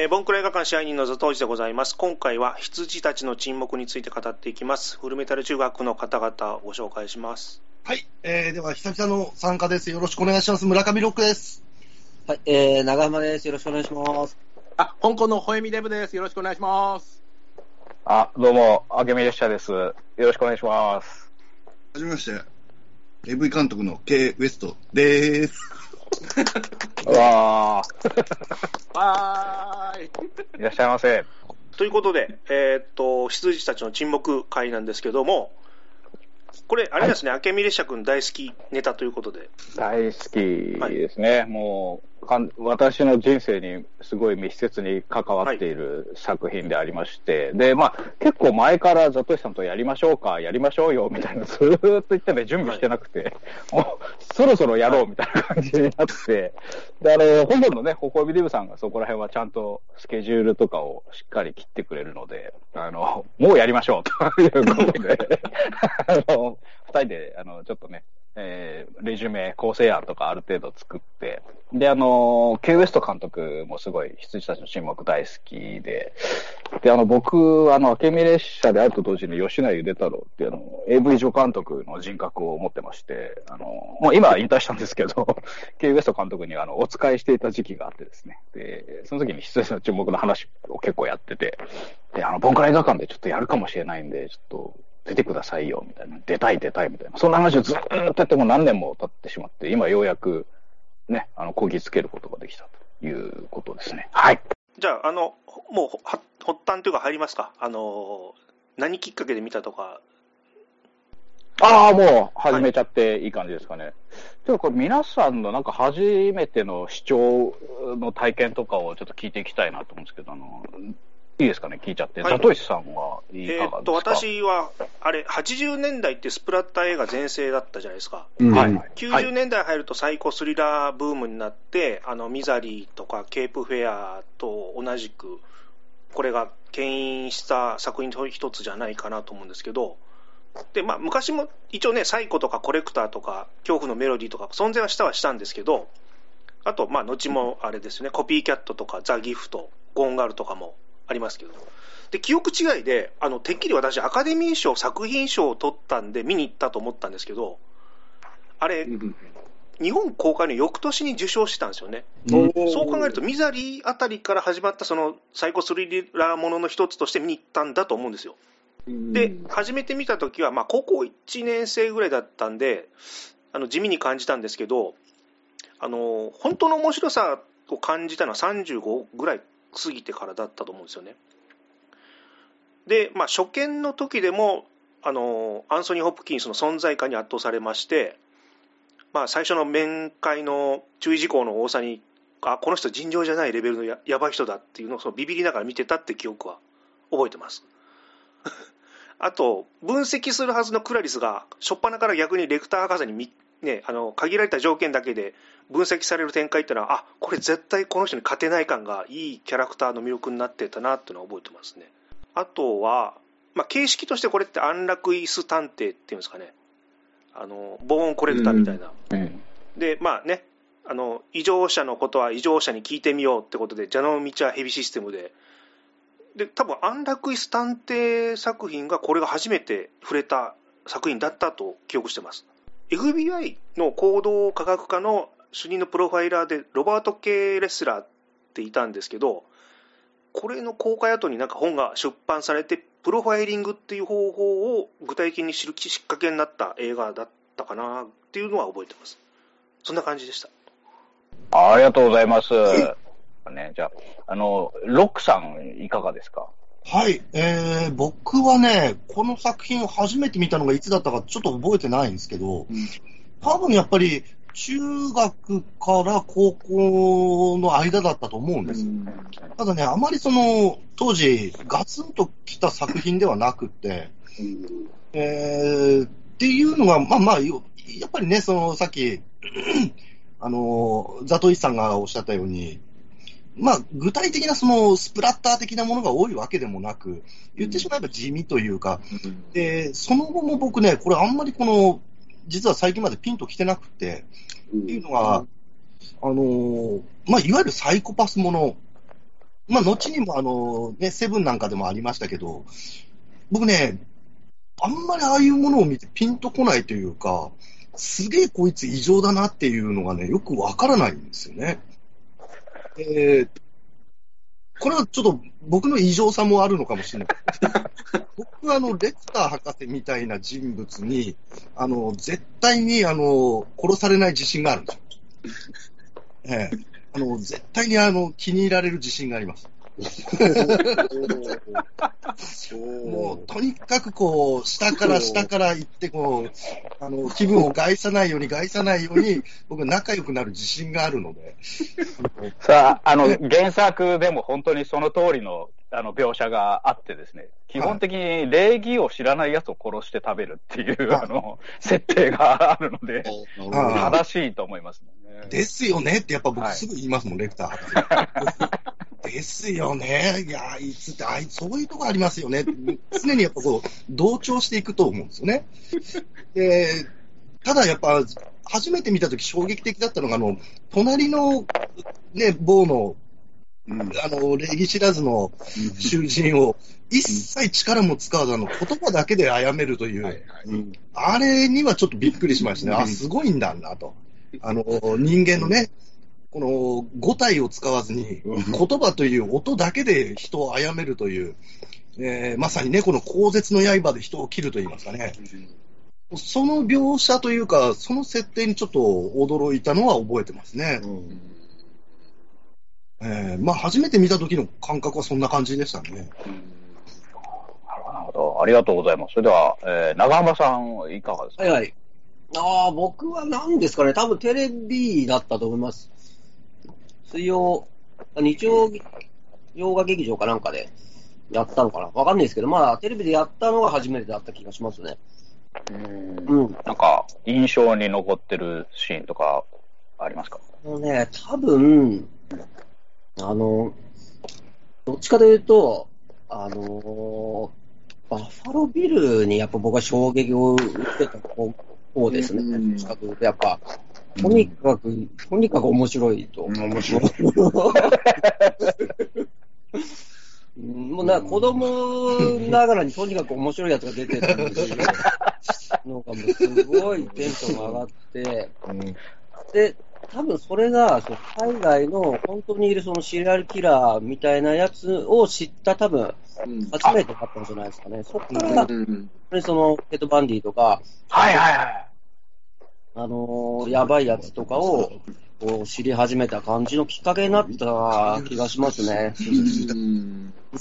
えー、ボンクラ映画館支配人のザトウジでございます。今回は羊たちの沈黙について語っていきます。フルメタル中学の方々をご紹介します。はい、えー、では久々の参加です。よろしくお願いします。村上ロックです。はい、えー、長浜です。よろしくお願いします。あ、香港のホエミデブです。よろしくお願いします。あ、どうも、あけみ列車です。よろしくお願いします。はじめまして、AV 監督の K ウエストです。わー。わーい。いらっしゃいませ。ということで、えー、っと、羊たちの沈黙会なんですけども、これ、あれですね、明美列車君大好きネタということで。大好きですね。はい、もうかん、私の人生にすごい密接に関わっている作品でありまして、はい、で、まあ、結構前からザトシさんとやりましょうか、やりましょうよ、みたいな、ずーっと言ってね、準備してなくて、はい、もう、そろそろやろう、みたいな感じになって、で、あれ、本部のね、ほこびデブさんがそこら辺はちゃんとスケジュールとかをしっかり切ってくれるので、あの、もうやりましょう、ということで、あの、二人で、あの、ちょっとね、えー、レジュメ、構成案とかある程度作って、で、あの、ケイウエスト監督もすごい羊たちの沈黙大好きで、で、あの、僕、あの、明美列車であると同時に吉野ゆで太郎っていうあの、AV 助監督の人格を持ってまして、あの、もう今引退したんですけど、ケイウエスト監督にあの、お使いしていた時期があってですね、で、その時に羊たちの沈黙の話を結構やってて、で、あの、ボンクラ映画館でちょっとやるかもしれないんで、ちょっと、出てくださいよ、みたいな。出たい、出たい、みたいな。そんな話をずっとやっても何年も経ってしまって、今ようやく、ね、あの、こぎつけることができたということですね。はい。じゃあ、あの、もう、発端というか入りますか？あの、何きっかけで見たとか。ああ、もう始めちゃっていい感じですかね。はい、でもこれ皆さんのなんか初めての視聴の体験とかをちょっと聞いていきたいなと思うんですけど、あの、いいですかね、聞いちゃって。ザトシさんはいかがですか、えー、と私は、あれ、80年代ってスプラッター映画全盛だったじゃないですか。はい、90年代入るとサイコスリラーブームになって、あの、ミザリーとかケープフェアと同じく、これが牽引した作品の一つじゃないかなと思うんですけど、で、まあ、昔も一応ね、サイコとかコレクターとか、恐怖のメロディーとか、存在はしたはしたんですけど、あと、まあ、後もあれですね、コピーキャットとか、ザ・ギフト、ゴーンガールとかもありますけど。で、記憶違いで、あの、てっきり私、アカデミー賞、作品賞を取ったんで見に行ったと思ったんですけど、あれ、日本公開の翌年に受賞してたんですよね。そう考えると、ミザリーあたりから始まったそのサイコスリラーものの一つとして見に行ったんだと思うんですよ。で、初めて見たときは、まあ、高校1年生ぐらいだったんで、あの地味に感じたんですけど、あの本当の面白さを感じたのは35ぐらい過ぎてからだったと思うんですよね。で、まあ、初見の時でもあのアンソニー・ホプキンスの存在感に圧倒されまして、まあ、最初の面会の注意事項の多さにあこの人尋常じゃないレベルのややばい人だっていうのをそのビビりながら見てたって記憶は覚えてます。あと分析するはずのクラリスが初っ端から逆にレクター博士にね、あの限られた条件だけで分析される展開っていうのは、あこれ絶対この人に勝てない感がいいキャラクターの魅力になってたなっていうのは覚えてますね。あとは、まあ、形式としてこれって安楽椅子探偵っていうんですかね、あの防音コレクターみたいな。うんうん、で、まあね、あの異常者のことは異常者に聞いてみようってことで、蛇の道はヘビシステムで、で多分安楽椅子探偵作品がこれが初めて触れた作品だったと記憶してます。FBI の行動科学科の主任のプロファイラーでロバート・ケレスラーっていたんですけどこれの公開後になんか本が出版されてプロファイリングっていう方法を具体的に知るきっかけになった映画だったかなっていうのは覚えてます。そんな感じでした。ありがとうございます。ね、じゃあ、あの、ロックさんいかがですか？はい、えー、僕はね、この作品を初めて見たのがいつだったかちょっと覚えてないんですけど、うん、多分やっぱり中学から高校の間だったと思うんです。うん、ただね、あまりその、当時、ガツンと来た作品ではなくて、うん、えー、っていうのが、まあまあ、やっぱりね、その、さっき、あの、ザトイさんがおっしゃったように、まあ、具体的なそのスプラッター的なものが多いわけでもなく、言ってしまえば地味というか、でその後も僕ね、これあんまりこの、実は最近までピンときてなくて、っていうのが、あのまあ、いわゆるサイコパスもの、まあ、後にもあの、ね、セブンなんかでもありましたけど、僕ね、あんまりああいうものを見てピンとこないというか、すげえこいつ異常だなっていうのがね、よくわからないんですよね。えー、これはちょっと僕の異常さもあるのかもしれない。僕はあの、レクター博士みたいな人物に、あの、絶対にあの、殺されない自信があるんですよ。ええあの、絶対にあの、気に入られる自信があります。もう、とにかくこう、下から下から行って、こう、あの、気分を害さないように、害さないように、僕は仲良くなる自信があるので。さあ、あの、原作でも本当にその通りの、あの、描写があってですね、基本的に礼儀を知らない奴を殺して食べるっていう、はいあの、設定があるので、あ正しいと思いますね。ですよねってやっぱ僕はいすぐ言いますもん、レクター。ですよね。いや、あいつって、あいつ、そういうとこありますよね。常にやっぱこう、同調していくと思うんですよね。で、ただやっぱ、初めて見たとき衝撃的だったのが、あの、隣の、ね、某の、うんあの、礼儀知らずの囚人を、一切力も使わず、あの、言葉だけで殺めるという、はいはいうんあれにはちょっとびっくりしましたね。あ、すごいんだなと。あの、人間のね、この語体を使わずに、言葉という音だけで人を殺めるという、えーまさにね、この口舌の刃で人を切るといいますかね。その描写というか、その設定にちょっと驚いたのは覚えてますね。えーまあ、初めて見た時の感覚はそんな感じでしたね。なるほど。ありがとうございます。それでは、えー、長浜さん、いかがですか？はいはい。ああ、僕は何ですかね、多分テレビだったと思います。水曜、あ日曜洋画劇場かなんかでやったのかな？わかんないですけど、まあ、テレビでやったのが初めてだった気がしますね。うん。なんか、印象に残ってるシーンとか、ありますか？あのね、多分、あの、どっちかというと、あのバッファロービルにやっぱ僕は衝撃を受けた方方ですね。うんどっちかというと、やっぱ、とにかく、とにかく面白いと。面白い。う んもうな、子供ながらにとにかく面白いやつが出てるのがもうすごいテンションが上がって、で、多分それが、そう海外の本当にいるそのシリアルキラーみたいなやつを知った多分、初めてだったんじゃないですかね。そっから、その、ヘッドバンディとか、はいはいはい。あのーやばいやつとかを、こう知り始めた感じのきっかけになった気がしますね。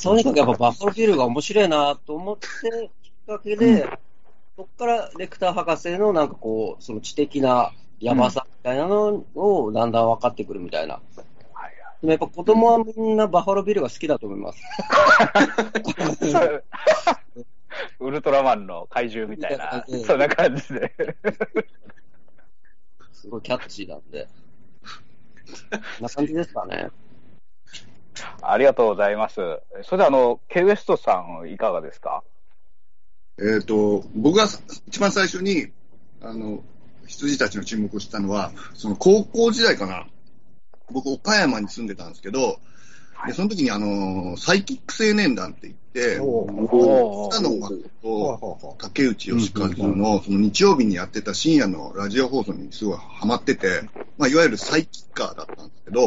とにかくやっぱバッファロービルが面白いなと思って、きっかけで、そこからレクター博士のなんかこう、その知的なやばさみたいなのをだんだん分かってくるみたいな。でもやっぱ子供はみんなバッファロービルが好きだと思います。ウルトラマンの怪獣みたいなうん、そんな感じで。すごいキャッチーなんで。こんな感じですかね。ありがとうございます。それでは、あの、ケウエストさん、いかがですか？えっ、と、僕が一番最初に、あの、羊たちの沈黙をしたのは、その高校時代かな。僕、岡山に住んでたんですけど、でその時に、あの、サイキック青年団って言って、お北野誠と竹内義和のその日曜日にやってた深夜のラジオ放送にすごいハマってて、まあ、いわゆるサイキッカーだったんですけど、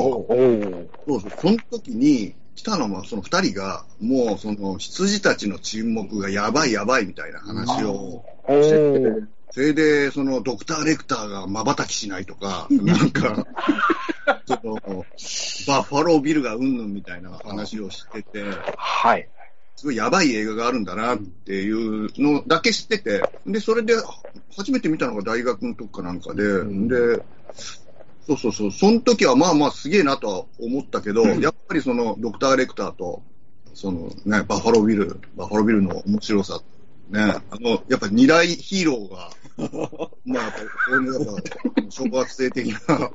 そうそう、その時に、北野もその二人が、もうその羊たちの沈黙がやばいやばいみたいな話をおー。それで、そのドクター・レクターが瞬きしないとか、なんか、その、バッファロービルがうんぬんみたいな話をしてて、はい。すごいやばい映画があるんだなっていうのだけ知ってて、で、それで、初めて見たのが大学の時かなんかで、で、そうそうそう、その時はまあまあすげえなとは思ったけど、やっぱりそのドクター・レクターと、そのね、バッファロービル、バッファロービルの面白さ、ね、あの、やっぱ二大ヒーローが、まあやっぱ、俺のやっぱ、小学生的な、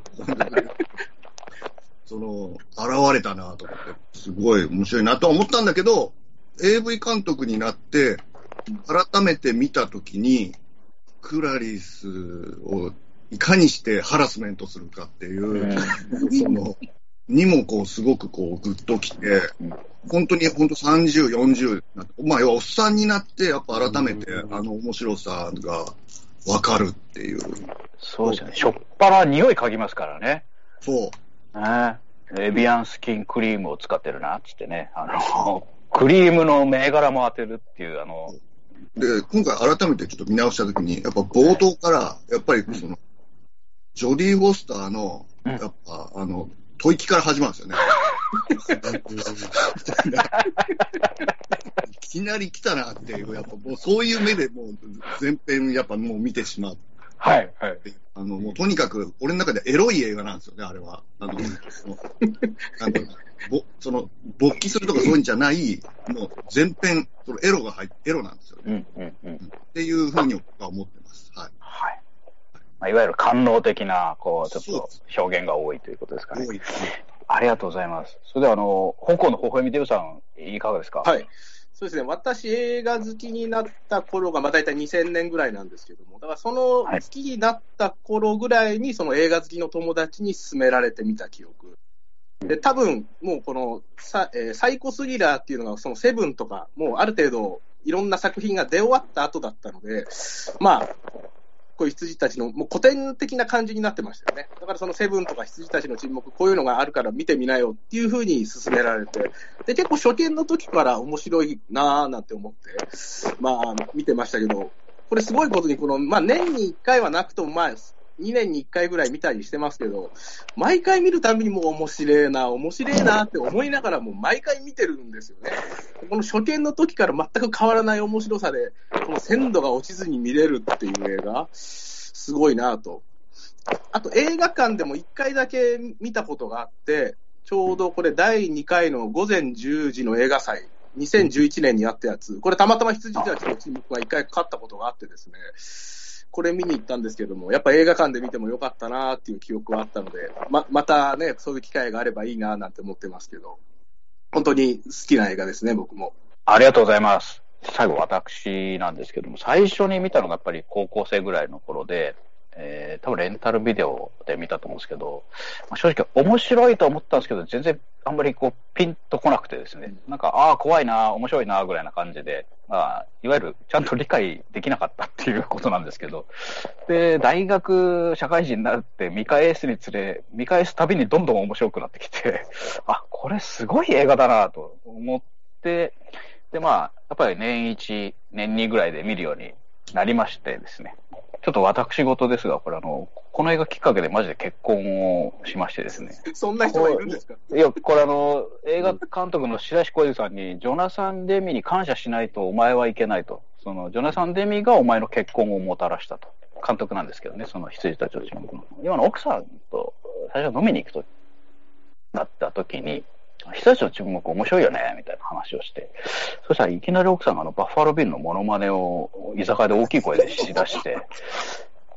その、現れたなと思って、すごい面白いなとは思ったんだけど、AV 監督になって、改めて見たときに、クラリスをいかにしてハラスメントするかっていう、その、にもこう、すごくこう、グッときて、本当に本当30、40、まあ、要はおっさんになって、やっぱ改めて、あの面白さがわかるっていう。そうですね。しょっぱな匂い嗅ぎますからね。そう。ねエビアンスキンクリームを使ってるな、っつってね。あの、クリームの銘柄も当てるっていう、あの。で、今回改めてちょっと見直したときに、やっぱ冒頭から、やっぱりその、うん、ジョディ・フォスターの、やっぱ、うん、あの、吐息から始まるんですよね。いきなり来たなっていう、やっぱもうそういう目でもう全編やっぱもう見てしまう。はい、はい。あの、もうとにかく、俺の中でエロい映画なんですよね、あれは。あの、その、あのぼその、勃起するとかそういうんじゃない、もう全編、そのエロが入って、エロなんですよね。うんうんうん。っていうふうに僕は思ってます。はい。はい。まあ、いわゆる官能的な、こう、ちょっと表現が多いということですかね。多いですね。ありがとうございます。それでは、あの、香港の微笑みデブさん、いかがですか？はい。そうですね、私、映画好きになった頃が、まあ、大体2000年ぐらいなんですけども、だからその好きになった頃ぐらいに、その映画好きの友達に勧められてみた記憶。で、多分もうこのサ,、えー、サイコスリラーっていうのが、そのセブンとか、もうある程度、いろんな作品が出終わった後だったので、まあ、こうい羊たちのもう古典的な感じになってましたよね。だからそのセブンとか羊たちの沈黙、こういうのがあるから見てみなよっていうふうに勧められて、で、結構初見の時から面白いなぁなんて思って、まあ、見てましたけど、これすごいことに、この、まあ年に1回はなくとも、まあ、2年に1回ぐらい見たりしてますけど、毎回見るたびにもう面白いな、面白いなって思いながらも毎回見てるんですよね。この初見の時から全く変わらない面白さで、この鮮度が落ちずに見れるっていう映画、すごいなと。あと映画館でも1回だけ見たことがあって、ちょうどこれ第2回の午前10時の映画祭、2011年にやったやつ、これたまたま羊たちのチームが1回勝ったことがあってですね、これ見に行ったんですけども、やっぱ映画館で見てもよかったなっていう記憶はあったので、ま、またね、そういう機会があればいいななんて思ってますけど、本当に好きな映画ですね、僕も。ありがとうございます。最後私なんですけども、最初に見たのがやっぱり高校生ぐらいの頃で、えー、多分レンタルビデオで見たと思うんですけど、まあ、正直面白いと思ったんですけど、全然あんまりこうピンとこなくてですね、なんか、ああ、怖いな、面白いな、ぐらいな感じで、まあ、いわゆるちゃんと理解できなかったっていうことなんですけど、で、大学、社会人になって見返すにつれ、見返すたびにどんどん面白くなってきて、あ、これすごい映画だなと思って、で、まあ、やっぱり年1、年2ぐらいで見るようになりましてですね、ちょっと私事ですが、これあの、この映画きっかけでマジで結婚をしましてですね。そんな人がいるんですか？いや、これあの、映画監督の白石浩二さんに、ジョナサン・デミに感謝しないとお前はいけないと。その、ジョナサン・デミがお前の結婚をもたらしたと。監督なんですけどね、その羊たちの沈黙の。今の奥さんと最初飲みに行くとなった時に、羊たちの沈黙面白いよね、みたいな話をして。そしたらいきなり奥さんがあの、バッファロービルのモノマネを居酒屋で大きい声でしだして、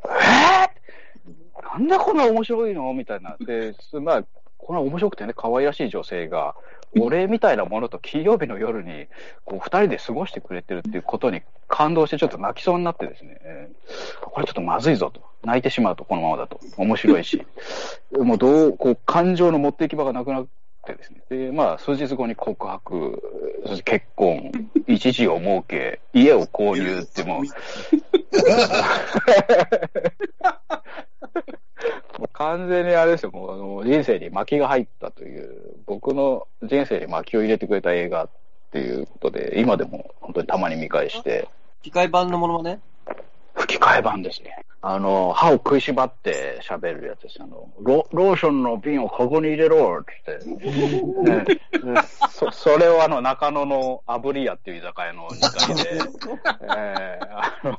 えー、なんでこんな面白いの？みたいな。で、まあ、こんな面白くてね、可愛らしい女性が、俺みたいなものと金曜日の夜に、こう、二人で過ごしてくれてるっていうことに感動してちょっと泣きそうになってですね、これちょっとまずいぞと。泣いてしまうと、このままだと。面白いし。もうどう、こう、感情の持っていき場がなくなってですね。で、まあ、数日後に告白、そして結婚、一時を設け、家を購入ってもう、も う完全にあれですよ、もうあの人生に巻きが入ったという、僕の人生に巻きを入れてくれた映画っていうことで、今でも本当にたまに見返して。吹き替え版のものまね吹き替え版ですね。あの、歯を食いしばって喋るやつです。あの、ロローションの瓶をここに入れろって。ね、そそれをあの、中野の炙り屋っていう居酒屋の2階で、えー、あの、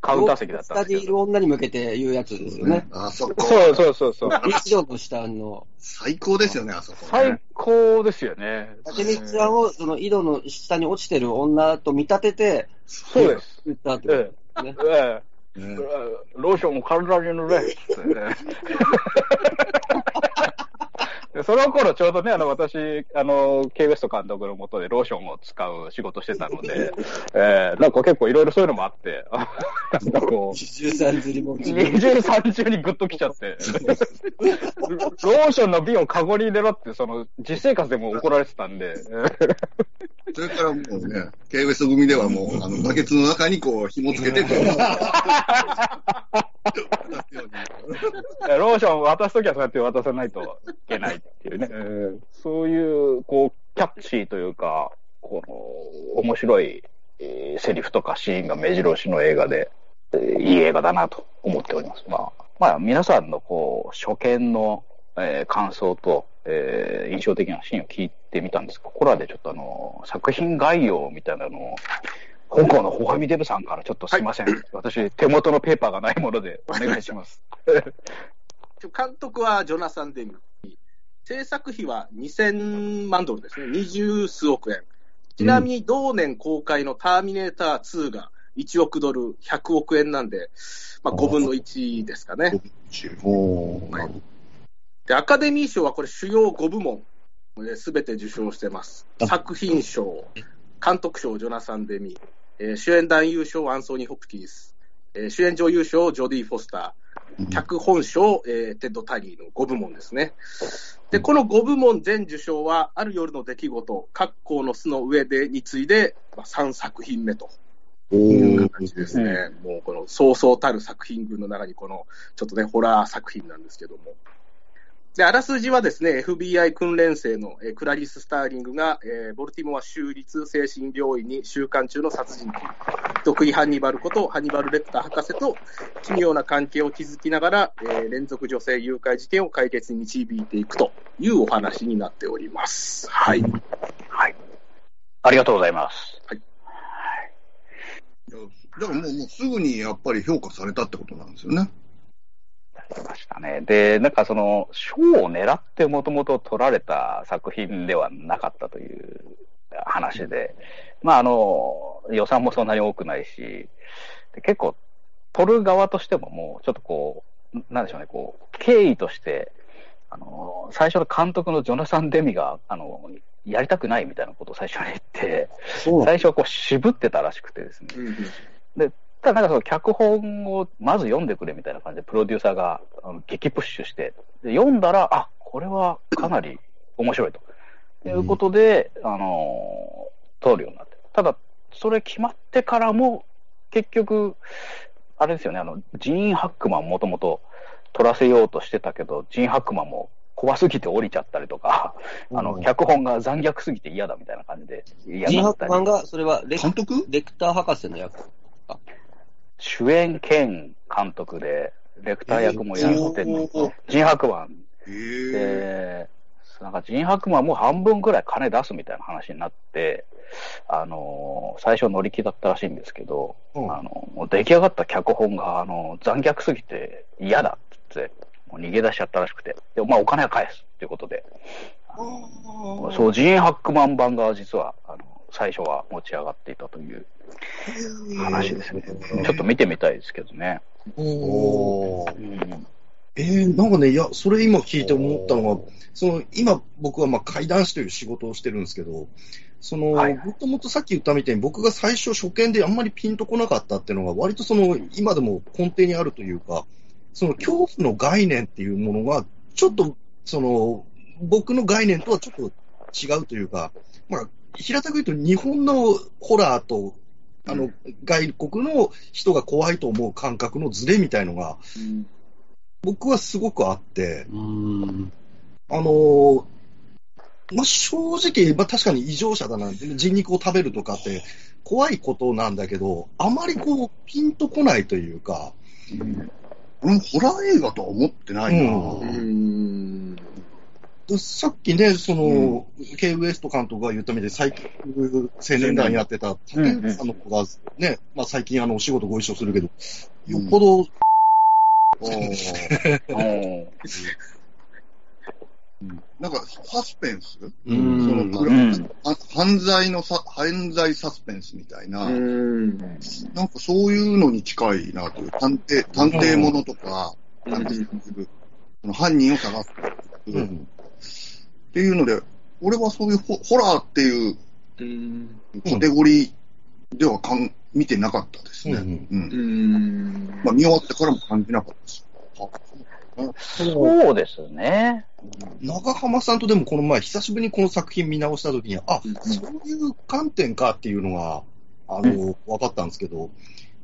カウンター席だったんです下にいる女に向けて言うやつですよね。あそこ。そうそうそうそう。一度の下の。最高ですよね、あそこ、ね。最高ですよね。竹道ちゃんを、その井戸の下に落ちてる女と見立てて、そうです。言ったってことですね。ええうん、ローションを体に塗れって、ね。その頃ちょうどね、あの、私、あの、K ウエスト監督のもとでローションを使う仕事してたので、えー、なんか結構いろいろそういうのもあって、なんかこう、二重三重にも。二重三重にグッときちゃって。ーションの瓶をカゴに入れろって、その、実生活でも怒られてたんで。それからもうね、KBS 組ではもう、あの、バケツの中にこう、紐つけてローション渡すときはそうやって渡さないといけないっていうね。そういう、こう、キャッチーというか、この、面白い、えー、セリフとかシーンが目白押しの映画で、えー、いい映画だなと思っております。まあ、まあ、皆さんのこう、初見の、えー、感想と、えー、印象的なシーンを聞いてみたんですが、ここらでちょっとあの、作品概要みたいなのを、香港のほほみデブさんからちょっとすいません。はい、私、手元のペーパーがないものでお願いします。監督はジョナサン・デミ。制作費は2000万ドルですね。二十数億円。ちなみに同年公開のターミネーター2が1億ドル、100億円なんで、まあ、5分の1ですかね。でアカデミー賞はこれ主要5部門すべて受賞してます。作品賞、監督賞、ジョナサン・デミ、えー、主演男優賞、アンソニー・ホプキンス、えー、主演女優賞、ジョディ・フォスター、脚本賞、えー、テッド・タリーの5部門ですね。で、この5部門全受賞は、ある夜の出来事、カッコーの巣の上でに次いで、まあ、3作品目という形ですね。もうこのそうそうたる作品群の中に、このちょっとね、ホラー作品なんですけども。で、あらすじはですね、FBI 訓練生の、えクラリス・スターリングが、えー、ボルティモア州立精神病院に収監中の殺人鬼、得意ハンニバルことハンニバル・レクター博士と奇妙な関係を築きながら、えー、連続女性誘拐事件を解決に導いていくというお話になっております。はい。はい。ありがとうございます。はい。だからもうもうすぐにやっぱり評価されたってことなんですよね。りましたね。で、なんかその、賞を狙ってもともと撮られた作品ではなかったという話で、まああの、予算もそんなに多くないし、結構、撮る側としてももう、ちょっとこう、なんでしょうね、こう、経緯として、あの、最初の監督のジョナサン・デミが、あの、やりたくないみたいなことを最初に言って、最初はこう渋ってたらしくてですね。で、ただなんかその脚本をまず読んでくれみたいな感じでプロデューサーが激プッシュして、で読んだら、あ、これはかなり面白いと。いうことで、あの通るようになって。ただ、それ決まってからも、結局、あれですよね、あの、ジーン・ハックマンもともと撮らせようとしてたけど、ジーン・ハックマンも怖すぎて降りちゃったりとか、あの、脚本が残虐すぎて嫌だみたいな感じで嫌ジーン・ハックマンが、それはレ監督？レクター博士の役主演兼監督で、レクター役もやってるの。ジン・ハクマン。で、なんかジン・ハクマンも半分ぐらい金出すみたいな話になって、あの最初乗り気だったらしいんですけど、うん、あのもう出来上がった脚本が、あの残虐すぎて嫌だってって、もう逃げ出しちゃったらしくて、でまあ、お金は返すっていうことで、そう、ジーン・ハックマン版が実は、あの最初は持ち上がっていたという話ですね。ちょっと見てみたいですけどね。おー。うんえー、なんかね、いや、それ今聞いて思ったのは、その、今僕はまあ怪談師という仕事をしてるんですけど、その、もともとさっき言ったみたいに僕が最初初見であんまりピンとこなかったっていうのが割とその、今でも根底にあるというか、その恐怖の概念っていうものが、ちょっと、その、僕の概念とはちょっと違うというか、まあ、平たく言うと日本のホラーとあの、外国の人が怖いと思う感覚のズレみたいのが、僕はすごくあって、あのまあ、正直、まあ、確かに異常者だな、人肉を食べるとかって怖いことなんだけど、あまりこう、ピンとこないというか。うん、ホラー映画とは思ってないな。うんさっきね、その、うん、K ウエスト監督が言ったみたいに、最近、青年団やってた竹内さんの子がね、まあ最近あの、お仕事ご一緒するけど、よっぽど、なんか、サスペンス？その、うん、犯罪のさ、犯罪サスペンスみたいな、なんかそういうのに近いなという、探偵、探偵ものとか、なん。ていう犯人を探す。うんっていうので、俺はそういうホホラーっていうカテゴリーではかん見てなかったですね。うん。うん、まあ見終わってからも感じなかったです。そうですね。長浜さんとでもこの前、久しぶりにこの作品見直したときに、あ、そういう観点かっていうのが、あの、分かったんですけど、や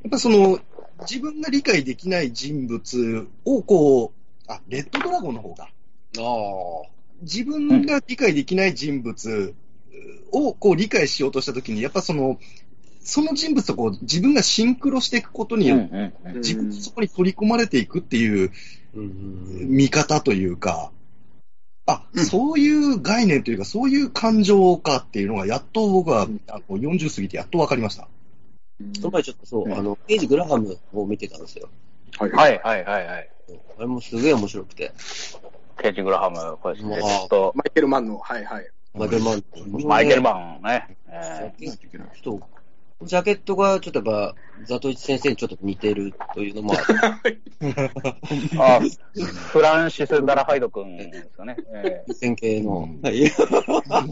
っぱその、自分が理解できない人物をこう、あ、レッドドラゴンの方か。ああ。自分が理解できない人物をこう理解しようとしたときに、やっぱその、その人物とこう自分がシンクロしていくことによって、自分がそこに取り込まれていくっていう見方というか、あ、そういう概念というか、そういう感情かっていうのが、やっと僕はあの40過ぎてやっと分かりました。その前ちょっとそう、あの、ページグラハムを見てたんですよ。はいはいはいはい。あれもすげえ面白くて。ケージ・グラハム、これ、まあえっと、マイケル・マンの、はいはい。マイケルマン。マイケルマンね。えジャケット、ジャケットがちょっとやっぱ、ザトイチ先生にちょっと似てるというのもある。ー あ、フランシス・ダラハイド君ですよね。えー線形の。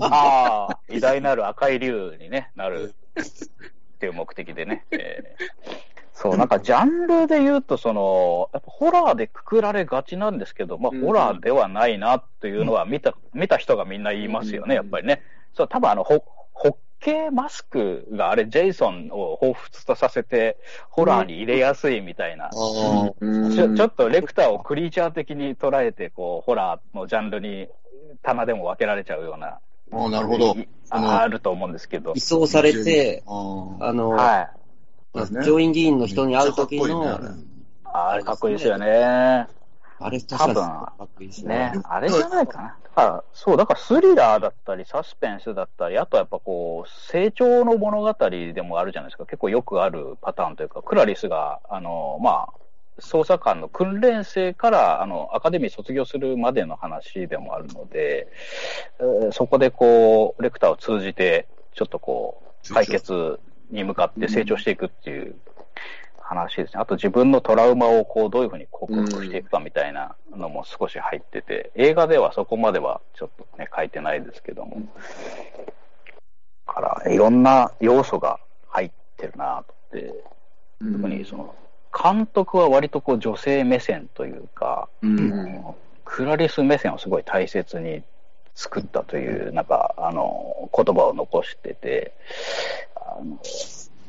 ああ、偉大なる赤い竜に、ね、なるっていう目的でね。えーそう、なんかジャンルで言うと、その、やっぱホラーでくくられがちなんですけど、まあ、うんホラーではないなっていうのは見た、見た人がみんな言いますよね、やっぱりね。そう、多分あの、ホホッケーマスクがあれ、ジェイソンを彷彿とさせて、ホラーに入れやすいみたいな。あちょちょっとレクターをクリーチャー的に捉えて、こう、ホラーのジャンルに棚でも分けられちゃうような、ああ、なるほど。いあると思うんですけど移。送されて、あの、はい。ね上院議員の人に会う時の、めっちゃかっこいいねあれかっこいいですよね。あれ多分かっこいいですねね。。あれじゃないかな。だから、そう、だからスリラーだったり、サスペンスだったり、あとやっぱこう、成長の物語でもあるじゃないですか。結構よくあるパターンというか、クラリスが、あの、まあ、捜査官の訓練生から、あの、アカデミー卒業するまでの話でもあるので、えーそこでこう、レクターを通じて、ちょっとこう、解決に向かって成長していくっていう話ですね。あと自分のトラウマをこうどういうふうに克服していくかみたいなのも少し入ってて、映画ではそこまではちょっとね、書いてないですけども。だから、いろんな要素が入ってるなって、特にその、監督は割とこう女性目線というか、うんクラリス目線をすごい大切に作ったという、なんか、あの、言葉を残してて、あの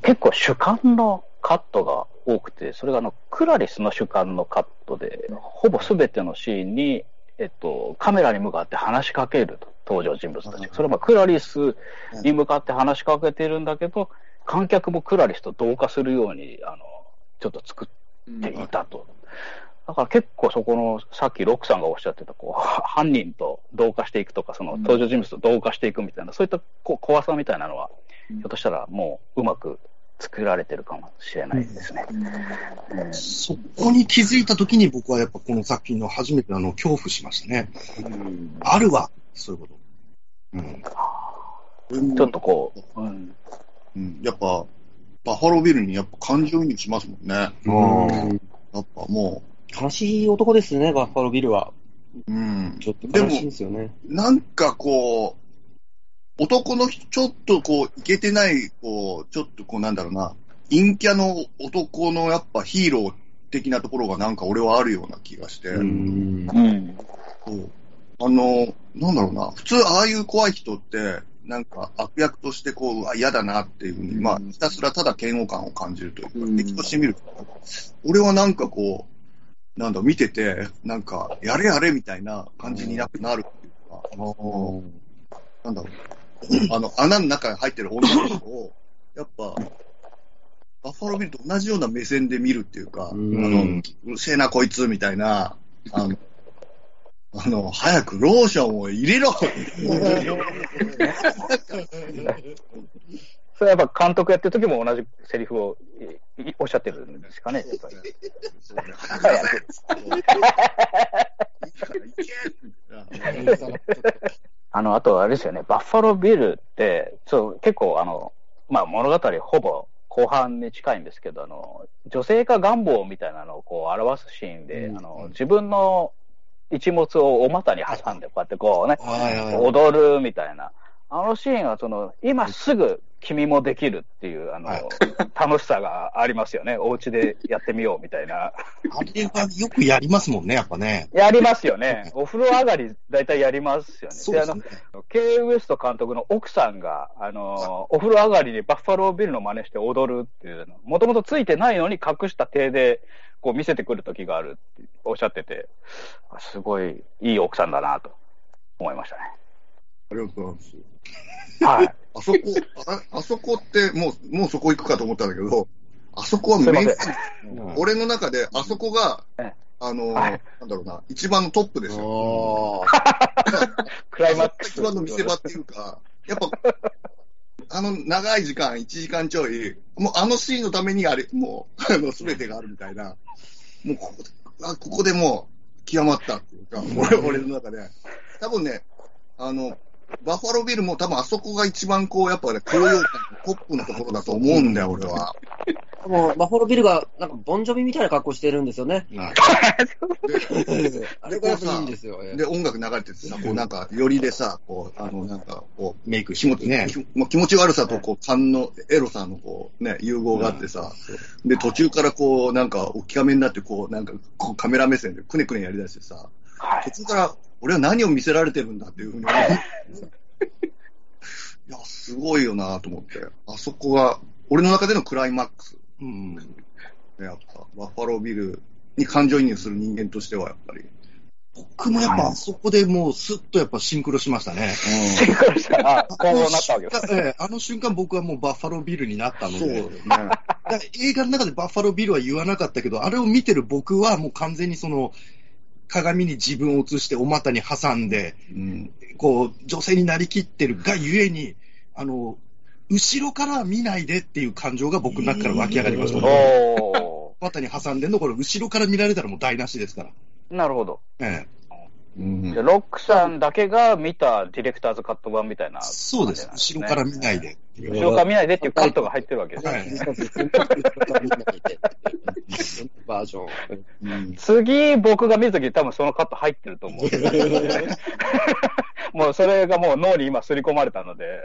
結構主観のカットが多くて、それがあの、クラリスの主観のカットで、ほぼ全てのシーンに、えっと、カメラに向かって話しかけると、登場人物たちが。それはまあ、クラリスに向かって話しかけてるんだけど、観客もクラリスと同化するように、あの、ちょっと作っていたと。だから結構そこの、さっきロックさんがおっしゃってた、こう、は 犯人と同化していくとか、その登場人物と同化していくみたいな、そういったこ怖さみたいなのは、ひょっとしたらもううまく作られてるかもしれないですね。うんそこに気づいたときに僕はやっぱこの作品の初めてあの恐怖しましたね。あるわ、そういうこと。うん。ちょっとこう、うん、うん、やっぱ、バファロービルにやっぱ感情移入しますもんね。うんやっぱも悲しい男ですね、バッファロービルは。う、うん。ちょっと悲しいんですよね。なんかこう、男の人、ちょっとこう、いけてない、こう、ちょっとこう、なんだろうな、陰キャの男のやっぱヒーロー的なところがなんか俺はあるような気がして、うん。うん、あの、なんだろうな、普通ああいう怖い人って、なんか悪役としてこう、嫌だなっていうふうに、まあ、ひたすらただ嫌悪感を感じるというか、うん。敵として見ると、俺はなんかこう、なんだ、見てて、なんか、やれやれみたいな感じにななるっていうか、うんなんだろう、あの、穴の中に入ってる女の子を、やっぱ、バッファロービルと同じような目線で見るっていうか、うん。あの、うるせえなこいつみたいな、あの、あの、早くローションを入れろ それはやっぱ監督やってる時も同じセリフをおっしゃってるんですかね、あの、あとあれですよね、バッファロービルって、そう、結構あの、まあ物語ほぼ後半に近いんですけど、あの、女性化願望みたいなのをこう表すシーンで、うん。あの、自分の一物をお股に挟んで、こうやってこうね、踊るみたいな。あのシーンは、その、今すぐ君もできるっていう、あの、はい楽しさがありますよね。お家でやってみようみたいな。あれはよくやりますもんね、やっぱね。やりますよね。お風呂上がり、だいたいやりますよね。そうですね。あの、K. ウエスト監督の奥さんが、あの、お風呂上がりにバッファロービルの真似して踊るっていうの、もともとついてないのに隠した手で、こう見せてくる時があるっておっしゃってて、あすごいいい奥さんだなと思いましたね。ありがとうございます。はい。あそこ、ああそこって、もう、もうそこ行くかと思ったんだけど、あそこはめすいません俺の中で、あそこがええ、あの、はいなんだろうな、一番のトップですよ。クライマックス。一番の見せ場っていうか、やっぱ、あの長い時間、1時間ちょい、もうあのシーンのためにあれ、もう、あの、すべてがあるみたいな、もうここあここでもう、極まったっていうか、俺俺の中で。多分ね、あの、バッファロービルも多分あそこが一番こう、やっぱね、高揚感のトップのところだと思うんだよ、俺は。もう、バッファロービルが、なんか、ボンジョビみたいな格好してるんですよね。あれがやっぱいいんですよ。ええで、音楽流れててさ、こうなんか、よりでさ、こう、あの、なんか、こう、メイク気持ち、ね。気持ち悪さと、こう、勘の、エロさの、こう、ね、融合があってさ、で、途中からこう、なんか、大きめになって、こう、なんか、こう、カメラ目線でくねくねやりだしてさ、はい途。中から、俺は何を見せられてるんだっていうふうに思う。いや、すごいよなと思って。あそこが、俺の中でのクライマックス。うん。ね、やっぱ、バッファロービルに感情移入する人間としては、やっぱり。僕もやっぱあそこでもうスッとやっぱシンクロしましたね。シンクロした。あ、こうなったわけです。ええあの瞬間僕はもうバッファロービルになったので、そうだよね。映画の中でバッファロービルは言わなかったけど、あれを見てる僕はもう完全にその、鏡に自分を映してお股に挟んで、うん。こう、女性になりきってるがゆえに、あの、後ろから見ないでっていう感情が僕の中から湧き上がりました。お 股に挟んでんの、これ後ろから見られたらもう台無しですから。ー。なるほど。えうんでロックさんだけが見たディレクターズカット版みたいな、え、そうです。後ろから見ないで。後ろから見ないでっていうカットが入ってるわけですね。バージョン。う ん次、僕が見るとき多分そのカット入ってると思う。もうそれがもう脳に今刷り込まれたので、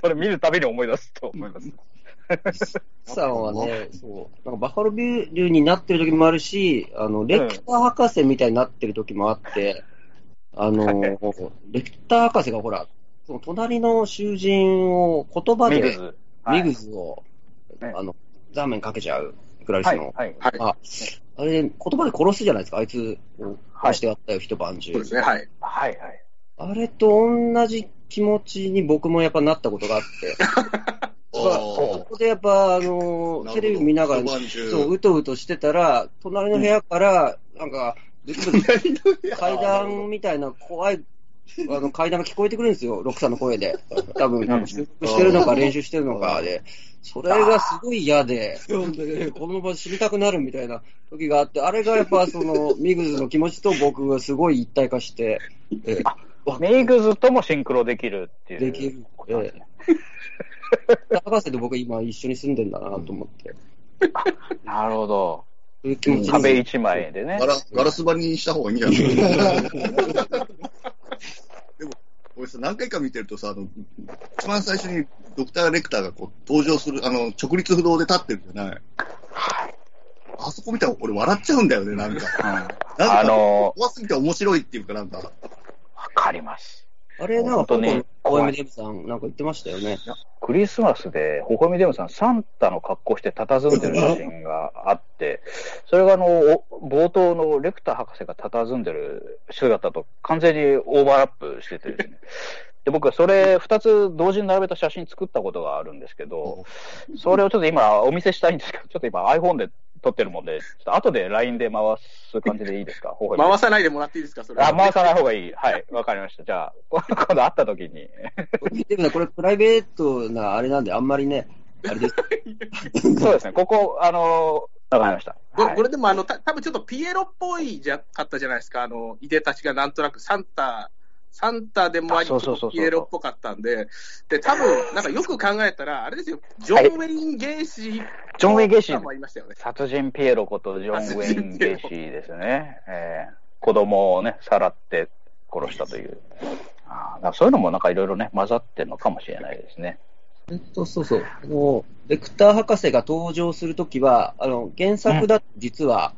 それ見るたびに思い出すと思います。さんはね、そう、なんかバッファロービルになってる時もあるし、あの、レクター博士みたいになってる時もあって、あの、レクター博士がほら、その隣の囚人を言葉で、ミグズ。ミグズを、はいあの、ザーメンかけちゃう、クラリスの。。はいはい。はい。あ、あれ、言葉で殺すじゃないですか、あいつを殺してやったよ、一晩中。そうですね、はい。はいはい。あれと同じ気持ちに僕もやっぱなったことがあって、そこでやっぱ、あのテレビ見ながら、そう、うとうとしてたら、隣の部屋から、なんか、階段みたいな怖い、あの階段が聞こえてくるんですよ、ロックさんの声で。多分、なんか収録してるのか練習してるのかで。それがすごい嫌で、この場で死にたくなるみたいな時があって、あれがやっぱその、ミグズの気持ちと僕がすごい一体化して、えミグズともシンクロできるっていう。できることなんですね。博士と僕今一緒に住んでんだなと思って。なるほど。壁一枚でねガ。ラガラス張りにした方がいいんじゃない？でも、俺さ、何回か見てるとさ、あの、一番最初にドクター・レクターがこう登場する、あの、直立不動で立ってるじゃない？あそこ見たら俺笑っちゃうんだよね、なんか。なんかあの怖すぎて面白いっていうかなんか。わかります。あれ、なんか、本当に香港の OM デブさん、なんか言ってましたよね。クリスマスで、ほほみデムさん、サンタの格好して佇んでる写真があって、それがあの、お冒頭のレクター博士が佇んでる姿と完全にオーバーラップしててですね。で、僕はそれ二つ同時に並べた写真作ったことがあるんですけど、それをちょっと今お見せしたいんですけど、ちょっと今 iPhone で撮ってるもんで、ちょっと後で LINE で回す感じでいいですか？ほほみ回さないでもらっていいですか、それは。あ、回さない方がいい。はい、わかりました。じゃあ、今度会った時に。デブさん、これプライベートなあれなんで、あんまりね、あれです。そうですね、ここ、あの、わかりました。これはいこれでもあの、た多分ちょっとピエロっぽいじゃ、かったじゃないですか、あの、いでたちがなんとなくサンタ、サンタでもあり、あそうそうそうそうピエロっぽかったんで、で、多分なんかよく考えたら、あれですよ、ジョン・ウェイン・ゲイシー、ジョンウェインゲイシーね。殺人ピエロことジョン・ウェイン・ゲイシーですね。えー子供をね、さらって殺したという。あーだからそういうのもなんかいろいろね、混ざってるのかもしれないですね。えっと、そうそう。あの、ベクター博士が登場するときは、あの、原作だと実は、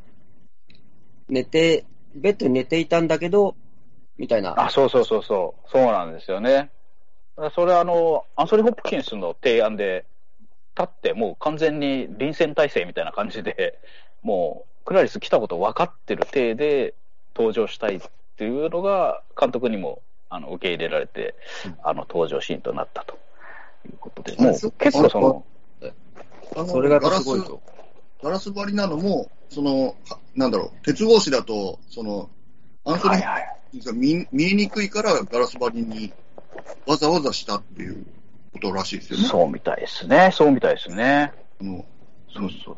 寝て、ベッドに寝ていたんだけど、みたいな。あ、そうそうそうそう。そうなんですよね。それはあの、アンソニー・ホップキンスの提案で、立ってもう完全に臨戦態勢みたいな感じで、もう、クラリス来たこと分かってる体で登場したいっていうのが、監督にもあの受け入れられて、あの登場シーンとなったということで、もう結構その、あのそれがガラスすごいと。ガラス張りなのも、その、はなんだろう、鉄格子だと、その、アンソニー。が見見えにくいからガラス張りにわざわざしたっていうことらしいですよね。そうみたいですね。そうみたいですね。あのそうそう。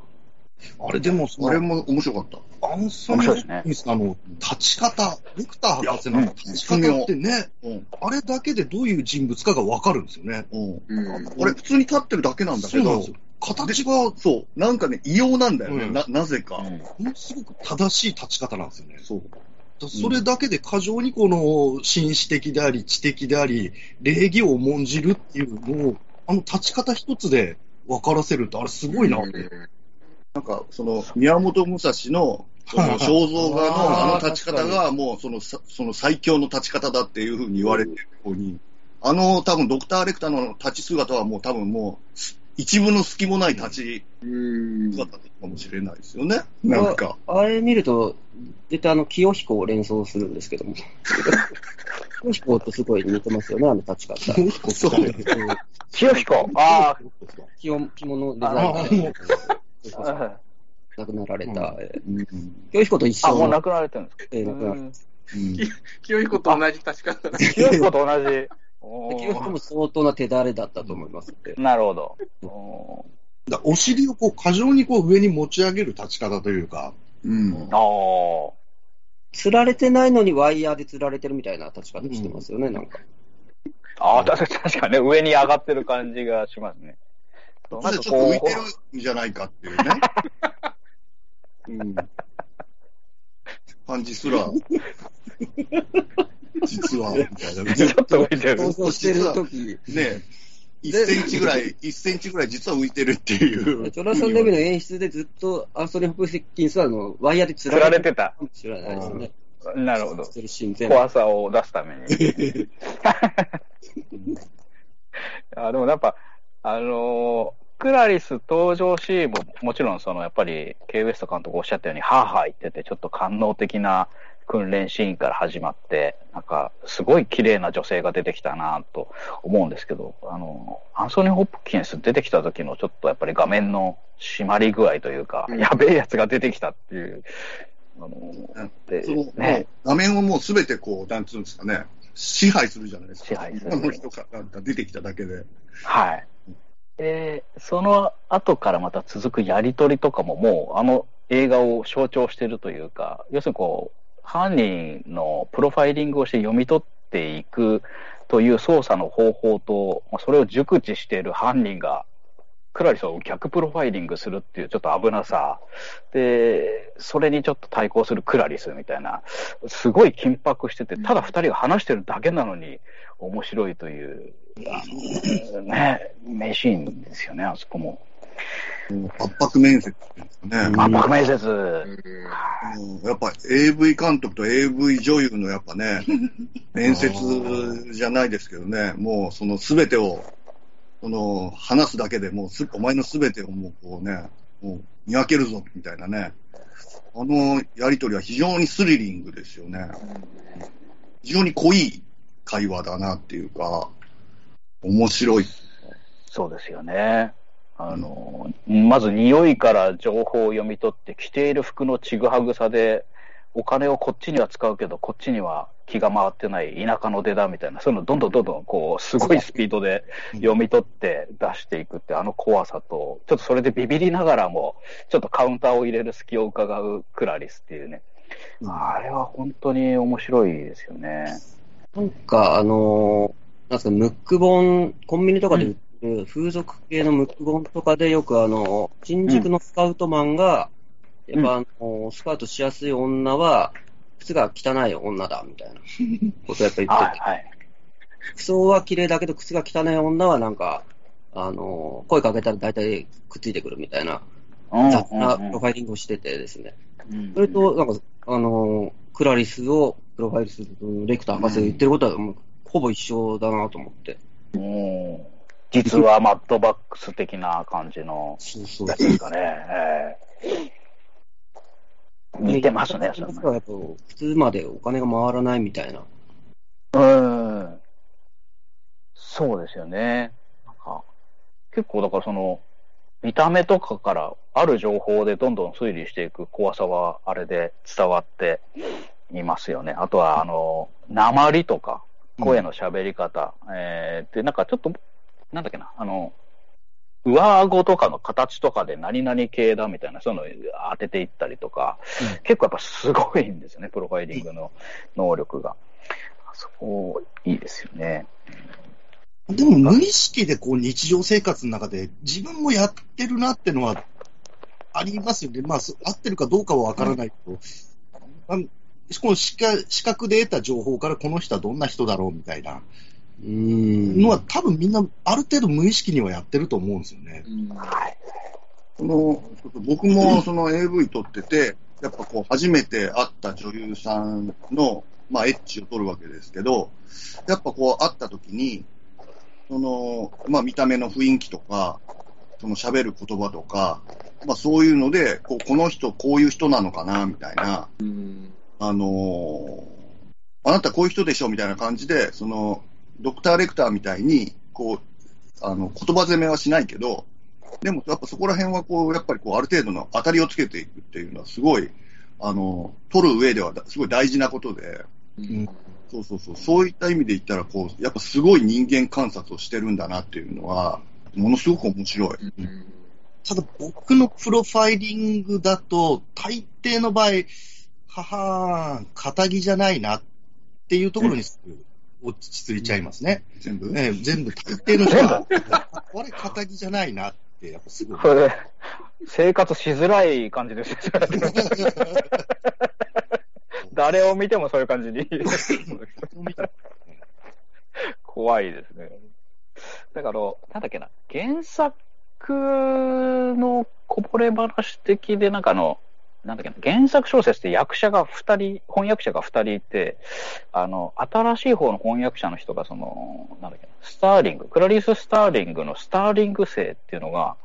あれでも、それも面白かった。アンソニー・面白いですねホッキンスのあの、立ち方、ビクター博士の立ち方ってね、うん。あれだけでどういう人物かがわかるんですよね。うん。うんあれ、普通に立ってるだけなんだけど。形が、もそう、なんかね、異様なんだよね、うんな、なぜか。うんのすごく正しい立ち方なんですよね。そう。だそれだけで過剰にこの紳士的であり、知的であり、礼儀を重んじるっていうのを、あの立ち方一つで分からせるって、あれすごいなって。なんか、その、宮本武蔵の、その肖像画のあの立ち方あが、もうその、さその最強の立ち方だっていうふうに言われてるように、あの、多分ドクター・レクターの立ち姿はもう多分もう、一部の隙もない立ちうん。姿かもしれないですよね。なんか。あれ見ると、絶対あの、清彦を連想するんですけども。清彦とすごい似てますよね、あの立ち方。そう。清彦あ着着物デザイあナーあ、亡くなられた、清彦と一あ、緒のもう亡くなられてるんですかえー亡くなられうん 清彦と同じ立ち方。清彦と同じ。清彦も相当な手だれだったと思います。なるほど。おだお尻をこう過剰にこう上に持ち上げる立ち方というか、うんーあ釣られてないのにワイヤーで釣られてるみたいな立ち方してますよね、なんか。ーあー、確かにね、上に上がってる感じがしますね。なんかちょっと浮いこてるんじゃないかっていうね。うん。感じすら、実は、みたいな。う、ちょっと浮いてる。想像してるとき、ね、1センチぐらい、1センチぐらい実は浮いてるっていう。ジョナサン・レビの演出でずっとアンソニー・ホプキンスはあのワイヤーでられてるられてた。かもしれないですね。なるほど。怖さを出すために。あでもやっぱ、あのークラリス登場シーンももちろんそのやっぱり、ケイ・ウエスト監督おっしゃったように、はぁはぁ言ってて、ちょっと官能的な訓練シーンから始まって、なんか、すごい綺麗な女性が出てきたなと思うんですけど、あの、アンソニー・ホップキンス出てきた時のちょっとやっぱり画面の締まり具合というか、うんやべえやつが出てきたっていう、あのでその、ね、画面をもうすべてこう、なんつうんですかね、支配するじゃないですか。支配するあの人が出てきただけで。はい。で、その後からまた続くやり取りとかももうあの映画を象徴してるというか、要するにこう、犯人のプロファイリングをして読み取っていくという捜査の方法と、それを熟知している犯人が、クラリスを逆プロファイリングするっていうちょっと危なさ。で、それにちょっと対抗するクラリスみたいな、すごい緊迫してて、ただ二人が話してるだけなのに面白いという、あのね、名シーンですよね、あそこも。圧迫面接っていうんですかね。圧迫面接。うんやっぱ AV 監督と AV 女優のやっぱね、面接じゃないですけどね、もうそのすべてを、その話すだけでもう、お前のすべてをもうこうね、もう見分けるぞみたいなね、あのやりとりは非常にスリリングですよね。非常に濃い会話だなっていうか、面白い。そうですよね。あの、まず匂いから情報を読み取って、着ている服のちぐはぐさで、お金をこっちには使うけど、こっちには気が回ってない田舎の出だみたいな、そういうのどんどんどんどん、こう、すごいスピードで読み取って出していくって、あの怖さと、ちょっとそれでビビりながらも、ちょっとカウンターを入れる隙を伺うクラリスっていうね。あれは本当に面白いですよね。なんか、あのーなんですか、ムック本、コンビニとかで売ってる風俗系のムック本とかでよくあの、新宿のスカウトマンが、やっぱあの、スカウトしやすい女は、靴が汚い女だ、みたいな ことをやっぱ言ってて、はい、はい。服装は綺麗だけど靴が汚い女はなんか、あの、声かけたら大体くっついてくるみたいな、雑なプロファイリングをしててですね。それと、なんか、あの、クラリスをプロファイルすると、レクター博士が言ってることは、もうほぼ一緒だなと思って。うん実はマッドバックス的な感じのやつですかね。えー、似てますね、そやっぱ普通までお金が回らないみたいな。うん。そうですよね。なんか、結構だからその、見た目とかからある情報でどんどん推理していく怖さはあれで伝わっていますよね。あとは、あの、鉛とか、声の喋り方、うん、えー、で、なんかちょっと、なんだっけな、あの、上顎とかの形とかで何々系だみたいな、そういうのを当てていったりとか、うん、結構やっぱすごいんですよね、プロファイリングの能力が。そこ、いいですよね。でも無意識でこう日常生活の中で自分もやってるなってのはありますよね。まあ、合ってるかどうかはわからないけど、うん、この視覚で得た情報からこの人はどんな人だろうみたいなのは多分みんなある程度無意識にはやってると思うんですよね。その僕も その AV 撮ってて、やっぱこう初めて会った女優さんの、まあ、エッチを撮るわけですけど、やっぱこう会った時に、その、まあ見た目の雰囲気とか、その喋る言葉とか、まあそういうので、こうこの人こういう人なのかな、みたいな、あのー、あなたこういう人でしょ、みたいな感じで、その、ドクター・レクターみたいに、こう、あの、言葉攻めはしないけど、でもやっぱそこら辺はこう、やっぱりこう、ある程度の当たりをつけていくっていうのはすごい、あの、取る上ではすごい大事なことで、うん、そうそうそう、そういった意味で言ったら、こう、やっぱすごい人間観察をしてるんだなっていうのは、ものすごく面白い。うん、ただ僕のプロファイリングだと、大抵の場合、ははー、仇じゃないなっていうところに落ち着いちゃいますね。全部、え全部、大抵の人は、これ、仇じゃないなって、やっぱすぐ。これ、生活しづらい感じですよ。誰を見てもそういう感じに。怖いですね。だから、なんだっけな、原作のこぼれ話的で、なんかあの、なんだっけ原作小説って役者が二人、翻訳者が二人いて、あの、新しい方の翻訳者の人が、その、なんだっけスターリング、クラリス・スターリングのスターリング星っていうのが、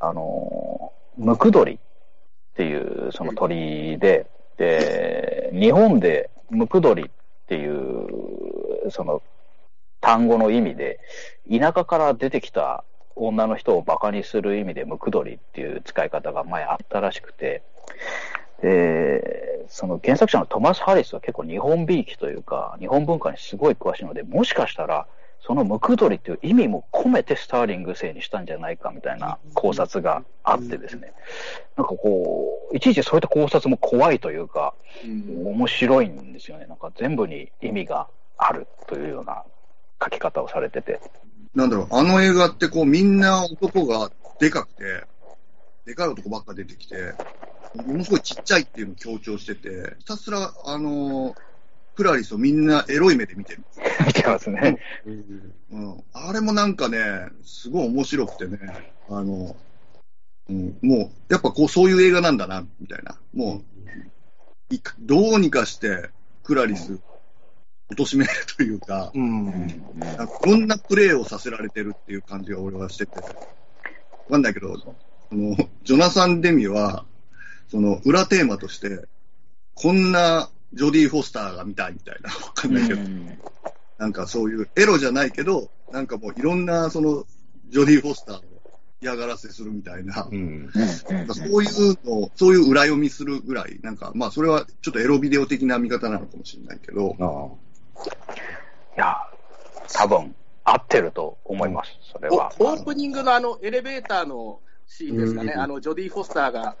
あの、ムクドリっていうその鳥で、で、日本でムクドリっていう、その、単語の意味で、田舎から出てきた女の人を馬鹿にする意味でムクドリっていう使い方が前あったらしくて、で、その原作者のトマス・ハリスは結構日本美意気というか、日本文化にすごい詳しいので、もしかしたら、そのムクドリっていう意味も込めてスターリング星にしたんじゃないかみたいな考察があってですね、なんかこう、いちいちそういった考察も怖いというか、面白いんですよね。なんか全部に意味があるというような書き方をされてて。なんだろう、あの映画ってこうみんな男がでかくて、でかい男ばっか出てきて、ものすごいちっちゃいっていうのを強調してて、ひたすら、あのー、クラリスをみんなエロい目で見てる。見てますね。うん。あれもなんかね、すごい面白くてね、あの、うん、もう、やっぱこう、そういう映画なんだな、みたいな。もう、どうにかして、クラリス、貶めるというか、うん、こんなプレーをさせられてるっていう感じが俺はしてて。わかんないけど、その、ジョナサン・デミは、その、裏テーマとして、こんなジョディ・フォスターが見たいみたいな、わかんないけど、うん、なんかそういう、エロじゃないけど、なんかもういろんな、その、ジョディ・フォスターを嫌がらせするみたいな、うん、なんかそういうの、そういう裏読みするぐらい、なんか、まあそれはちょっとエロビデオ的な見方なのかもしれないけど、いや、多分合ってると思います、それは。オープニングのあのエレベーターのシーンですかね、あのジョディ・フォスターが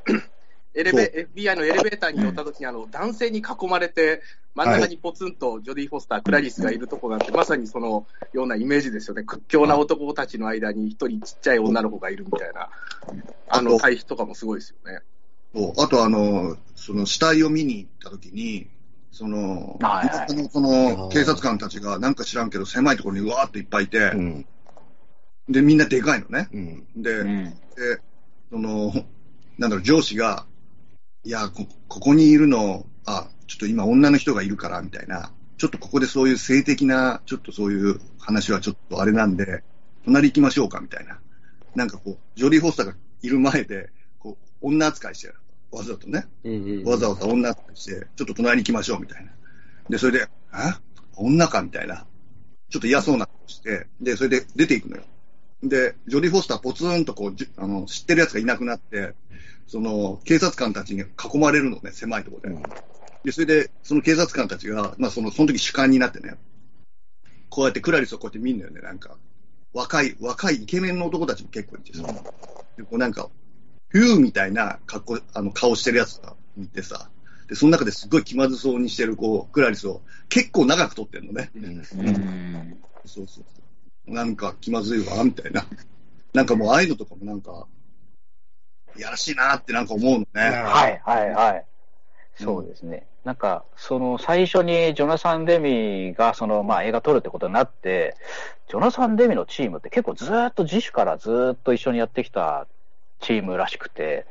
エレベ FBI のエレベーターに乗った時にあの男性に囲まれて、真ん中にポツンとジョディ・フォスター、クラリスがいるとこがあって、まさにそのようなイメージですよね、屈強な男たちの間に一人ちっちゃい女の子がいるみたいな、あの対比とかもすごいですよね。あとあの、その死体を見に行った時に、その、はいはい、その警察官たちがなんか知らんけど狭いところにうわーっていっぱいいて、うん、で、みんなでかいのね。うん。で、うん。で、その、なんだろう、上司が、いや、こ、ここにいるの、あ、ちょっと今女の人がいるから、みたいな。ちょっとここでそういう性的な、ちょっとそういう話はちょっとあれなんで、隣行きましょうか、みたいな。なんかこう、ジョディ・フォスターがいる前で、こう、女扱いしてる。わざとね。うんうんわざわざ女扱いして、ちょっと隣に行きましょう、みたいな。で、それで、え？女かみたいな。ちょっと嫌そうな顔して、で、それで出ていくのよ。で、ジョディ・フォスターポツンとこう、じあの、知ってる奴がいなくなって、その、警察官たちに囲まれるのね、狭いところで。で、それで、その警察官たちが、まあ、その、その時主観になってね、こうやってクラリスをこうやって見るのよね、なんか。若い、若いイケメンの男たちも結構いてさ。で、こうなんか、フューみたいな格好、あの、顔してるやつがいてさ。で、その中ですごい気まずそうにしてる、こう、クラリスを結構長く撮ってんのね。うんうん。そうそうそう。なんか気まずいわ、みたいな。なんかもうああいうのとかもなんか、いやらしいなってなんか思うのね。はい、はい、はい。そうですね。なんか、その最初にジョナサン・デミがその、まあ、映画撮るってことになって、ジョナサン・デミのチームって結構ずーっと自主からずーっと一緒にやってきたチームらしくて、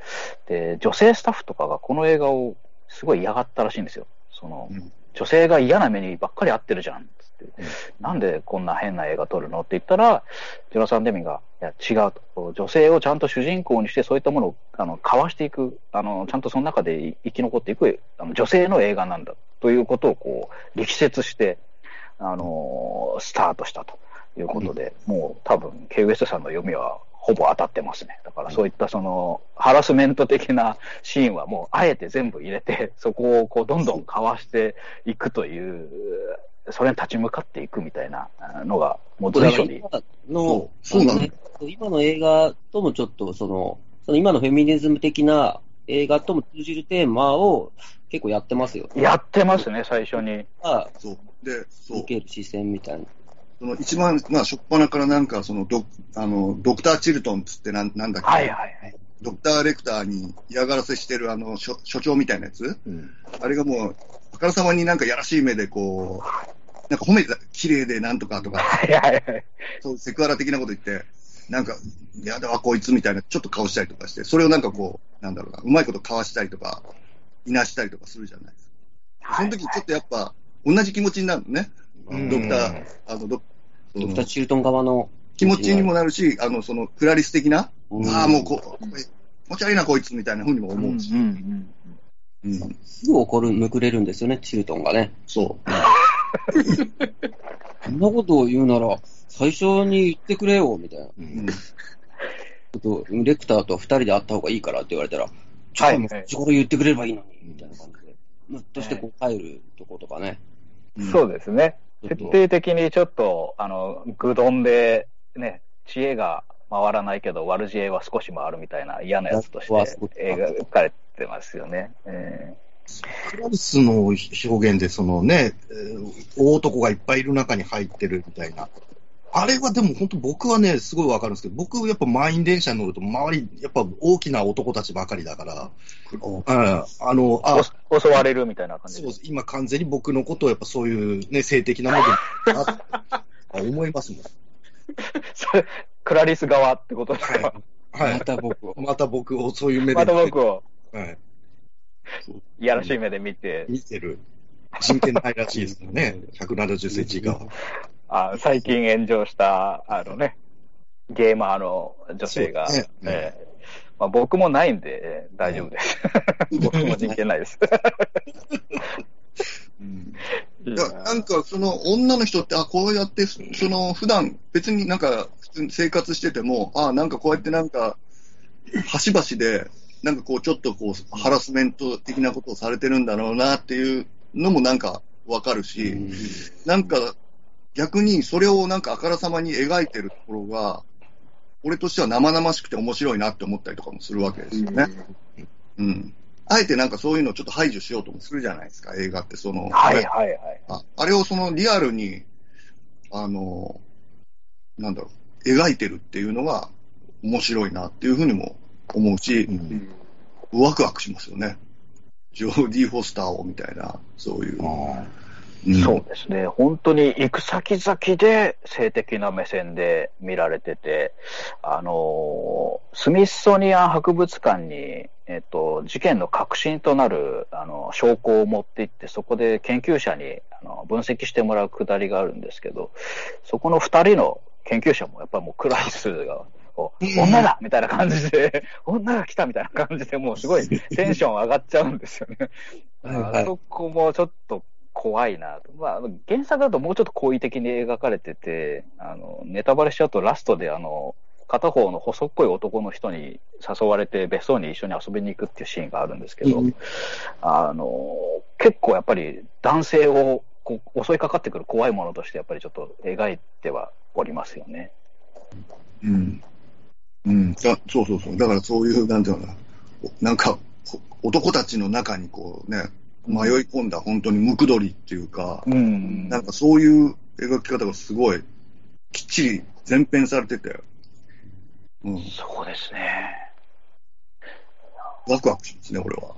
で、女性スタッフとかがこの映画をすごい嫌がったらしいんですよ。その、うん女性が嫌な目にばっかり合ってるじゃん。つって、なんでこんな変な映画撮るのって言ったら、ジョナサン・デミが、いや、違うと。女性をちゃんと主人公にして、そういったものを、あの、かわしていく、あの、ちゃんとその中で生き残っていく、あの女性の映画なんだ、ということを、こう、力説して、あの、スタートしたということで、もう多分、ケイウエストさんの読みは、ほぼ当たってますね。だからそういったその、ハラスメント的なシーンはもう、あえて全部入れて、そこをこう、どんどんかわしていくという、それに立ち向かっていくみたいなのが、もう随所に。今のそう、な今の映画ともちょっと、その、その今のフェミニズム的な映画とも通じるテーマを結構やってますよ。やってますね、最初に。がそう。で、そう受。ける視線みたいな。その一番、まあ、初っ端からなんか、そのド、あの、ドクター・チルトンっつってなん、なんだっけ、はいはいはい。ドクター・レクターに嫌がらせしてるあの、所所長みたいなやつ？うんあれがもう、あからさまになんかやらしい目でこう、なんか褒めてた、綺麗でなんとかとか、はいはいはい。そう、セクハラ的なこと言って、なんか、やだわ、こいつみたいな、ちょっと顔したりとかして、それをなんかこう、なんだろうな、うまいことかわしたりとか、いなしたりとかするじゃないですか。その時ちょっとやっぱ、同じ気持ちになるのね。うんドクター、あの、ドドクター・チルトン側の気持ちにもなるし、あの、その、クラリス的な、うんああ、もうこう、気持ち悪いな、こいつみたいな風にも思うし、うんうんうんすぐ怒る、むくれるんですよね、チルトンがね。そう。そんなことを言うなら、最初に言ってくれよ、みたいな。ちうんょっと、レクターと二人で会った方がいいからって言われたら、ちょっとそこで言ってくれればいいのに、みたいな感じで。ムッとしてこう帰るとことかね。うん。そうですね。徹底的にちょっと、あの、愚鈍で、ね、知恵が回らないけど、悪知恵は少し回るみたいな嫌なやつとして描かれてますよね。えクラリスの表現で、そのね、えー大男がいっぱいいる中に入ってるみたいな。あれはでも本当僕はね、すごいわかるんですけど、僕やっぱ満員電車に乗ると周り、やっぱ大きな男たちばかりだから、うん、あの、あ、お襲われるみたいな感じでそうです。今完全に僕のことをやっぱそういうね、性的なものだなって 思いますもん。それ、クラリス側ってことですか、はいま。た僕を。また僕をそういう目でまた僕をはい、いやらしい目で見て、見てる。人権ないらしいですからね。170センチ以下は。あ最近炎上した、あのね、ゲーマーの女性が、ね。ええ。まあ、僕もないんでええ大丈夫です。僕も人権ないです。いや、なんか、その、女の人って、あ、こうやって、その、普段、別になんか、普通に生活してても、あ、なんかこうやってなんか、端々で、なんかこう、ちょっとこう、ハラスメント的なことをされてるんだろうなっていうのもなんかわかるし、なんか、逆にそれをなんかあからさまに描いてるところが、俺としては生々しくて面白いなって思ったりとかもするわけですよね。うん。あえてなんかそういうのをちょっと排除しようともするじゃないですか、映画って。その、はいはいはい。ああれをそのリアルに、あの、なんだろう、描いてるっていうのが面白いなっていうふうにも思うし、うんワクワクしますよね。ジョーディ・フォスターをみたいな、そういう。あそうですね。本当に行く先々で性的な目線で見られてて、あの、スミソニアン博物館に、えっと、事件の核心となる、あの、証拠を持って行って、そこで研究者に、あの、分析してもらうくだりがあるんですけど、そこの二人の研究者もやっぱりもうクライスが、女だみたいな感じで、女が来たみたいな感じで、もうすごいテンション上がっちゃうんですよね。あそこもちょっと怖いなと。まあ、原作だともうちょっと好意的に描かれてて、あの、ネタバレしちゃうとラストであの、片方の細っこい男の人に誘われて別荘に一緒に遊びに行くっていうシーンがあるんですけど、うん、あの、結構やっぱり男性をこう襲いかかってくる怖いものとしてやっぱりちょっと描いてはおりますよね。うん。うん。そうそうそう。だからそういう、なんていうのかな、なんか、男たちの中にこうね、迷い込んだ本当にムクドリっていうか、うん、なんかそういう描き方がすごいきっちり前編されてて、うん、そうですね。ワクワクしますね、俺は。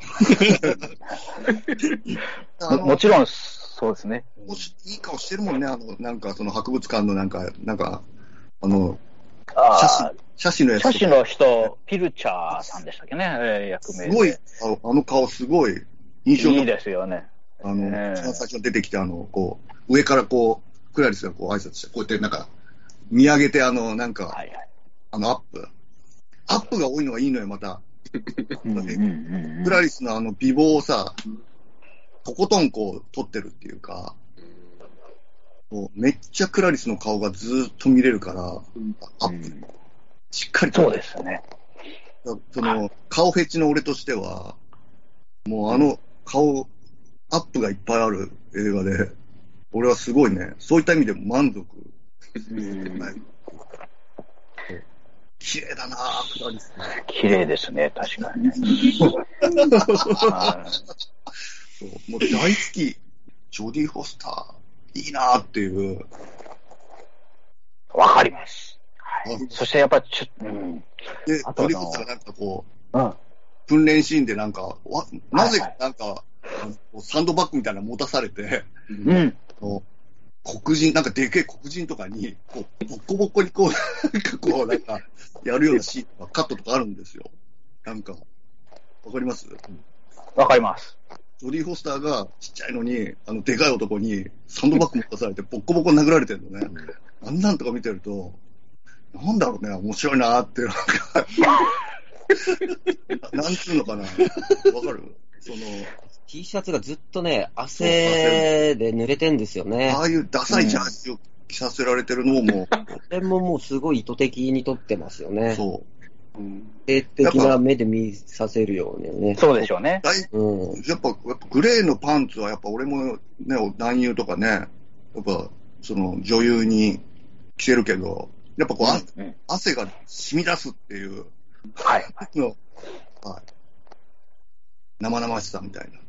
ももちろん、そうですね。もしいい顔してるもんね、あの、なんかその博物館のなんか、なんか、あの、写真、写真のやつ。写真の人、ピルチャーさんでしたっけね、役名。すごい、ああの顔すごい印象いいですよね。あの、えー、一番最初に出てきて、あの、こう、上からこう、クラリスがこう挨拶して、こうやってなんか、見上げて、あの、なんか、はいはい、あの、アップ。アップが多いのがいいのよ、また。クラリスのあの美貌をさ、とことんこう、撮ってるっていうか、もうめっちゃクラリスの顔がずっと見れるから、アップ。しっかりと。そうですね。その、顔フェチの俺としては、もうあの、顔、アップがいっぱいある映画で、俺はすごいね、そういった意味でも満足。綺麗だなぁ、クラリス。綺麗ですね、確かに。そうもう大好き、ジョディ・フォスター、いいなぁっていう。わかります。はい、そしてやっぱちょ、うん。で、ジョディ・フォスターがなんかこう、うん、訓練シーンでなんか、わなぜかなんか、はいはい、サンドバッグみたいなの持たされて、うん、黒人、なんかでけえ黒人とかに、こう、ボッコボコにこう、なんかこう、なんか、やるようなシーンとか、カットとかあるんですよ。なんか、わかります？わかります。ジョディ・フォスターがちっちゃいのに、あの、でかい男にサンドバッグ持たされて、ボッコボコ殴られてるのね。あんなんとか見てると、なんだろうね、面白いなーって、なんか なんつうのかな？わかる？その、T シャツがずっとね、汗で濡れてんですよね。ああいうダサいジャージを着させられてるのも。これももうすごい意図的に撮ってますよね。そう。うん、的な目で見させるようにね。そうでしょうね。うん、やっぱ、やっぱグレーのパンツはやっぱ俺もね、男優とかね、やっぱその女優に着てるけど、やっぱこう、うん、汗が染み出すっていうはい。の、はい。生々しさみたいな。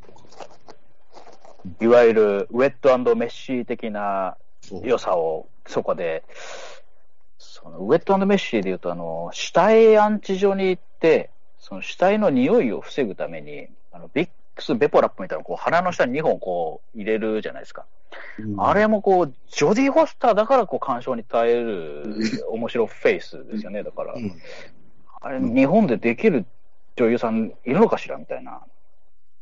いわゆるウェットメッシー的な良さをそこで、そのウェットメッシーで言うと、あの、死体安置所に行って、その死体の匂いを防ぐために、あのビックスベポラップみたいなこう鼻の下に2本こう入れるじゃないですか。うん、あれもこう、ジョディ・ホスターだからこう鑑賞に耐える面白フェイスですよね、だから。うん、あれ、日本でできる女優さんいるのかしらみたいな。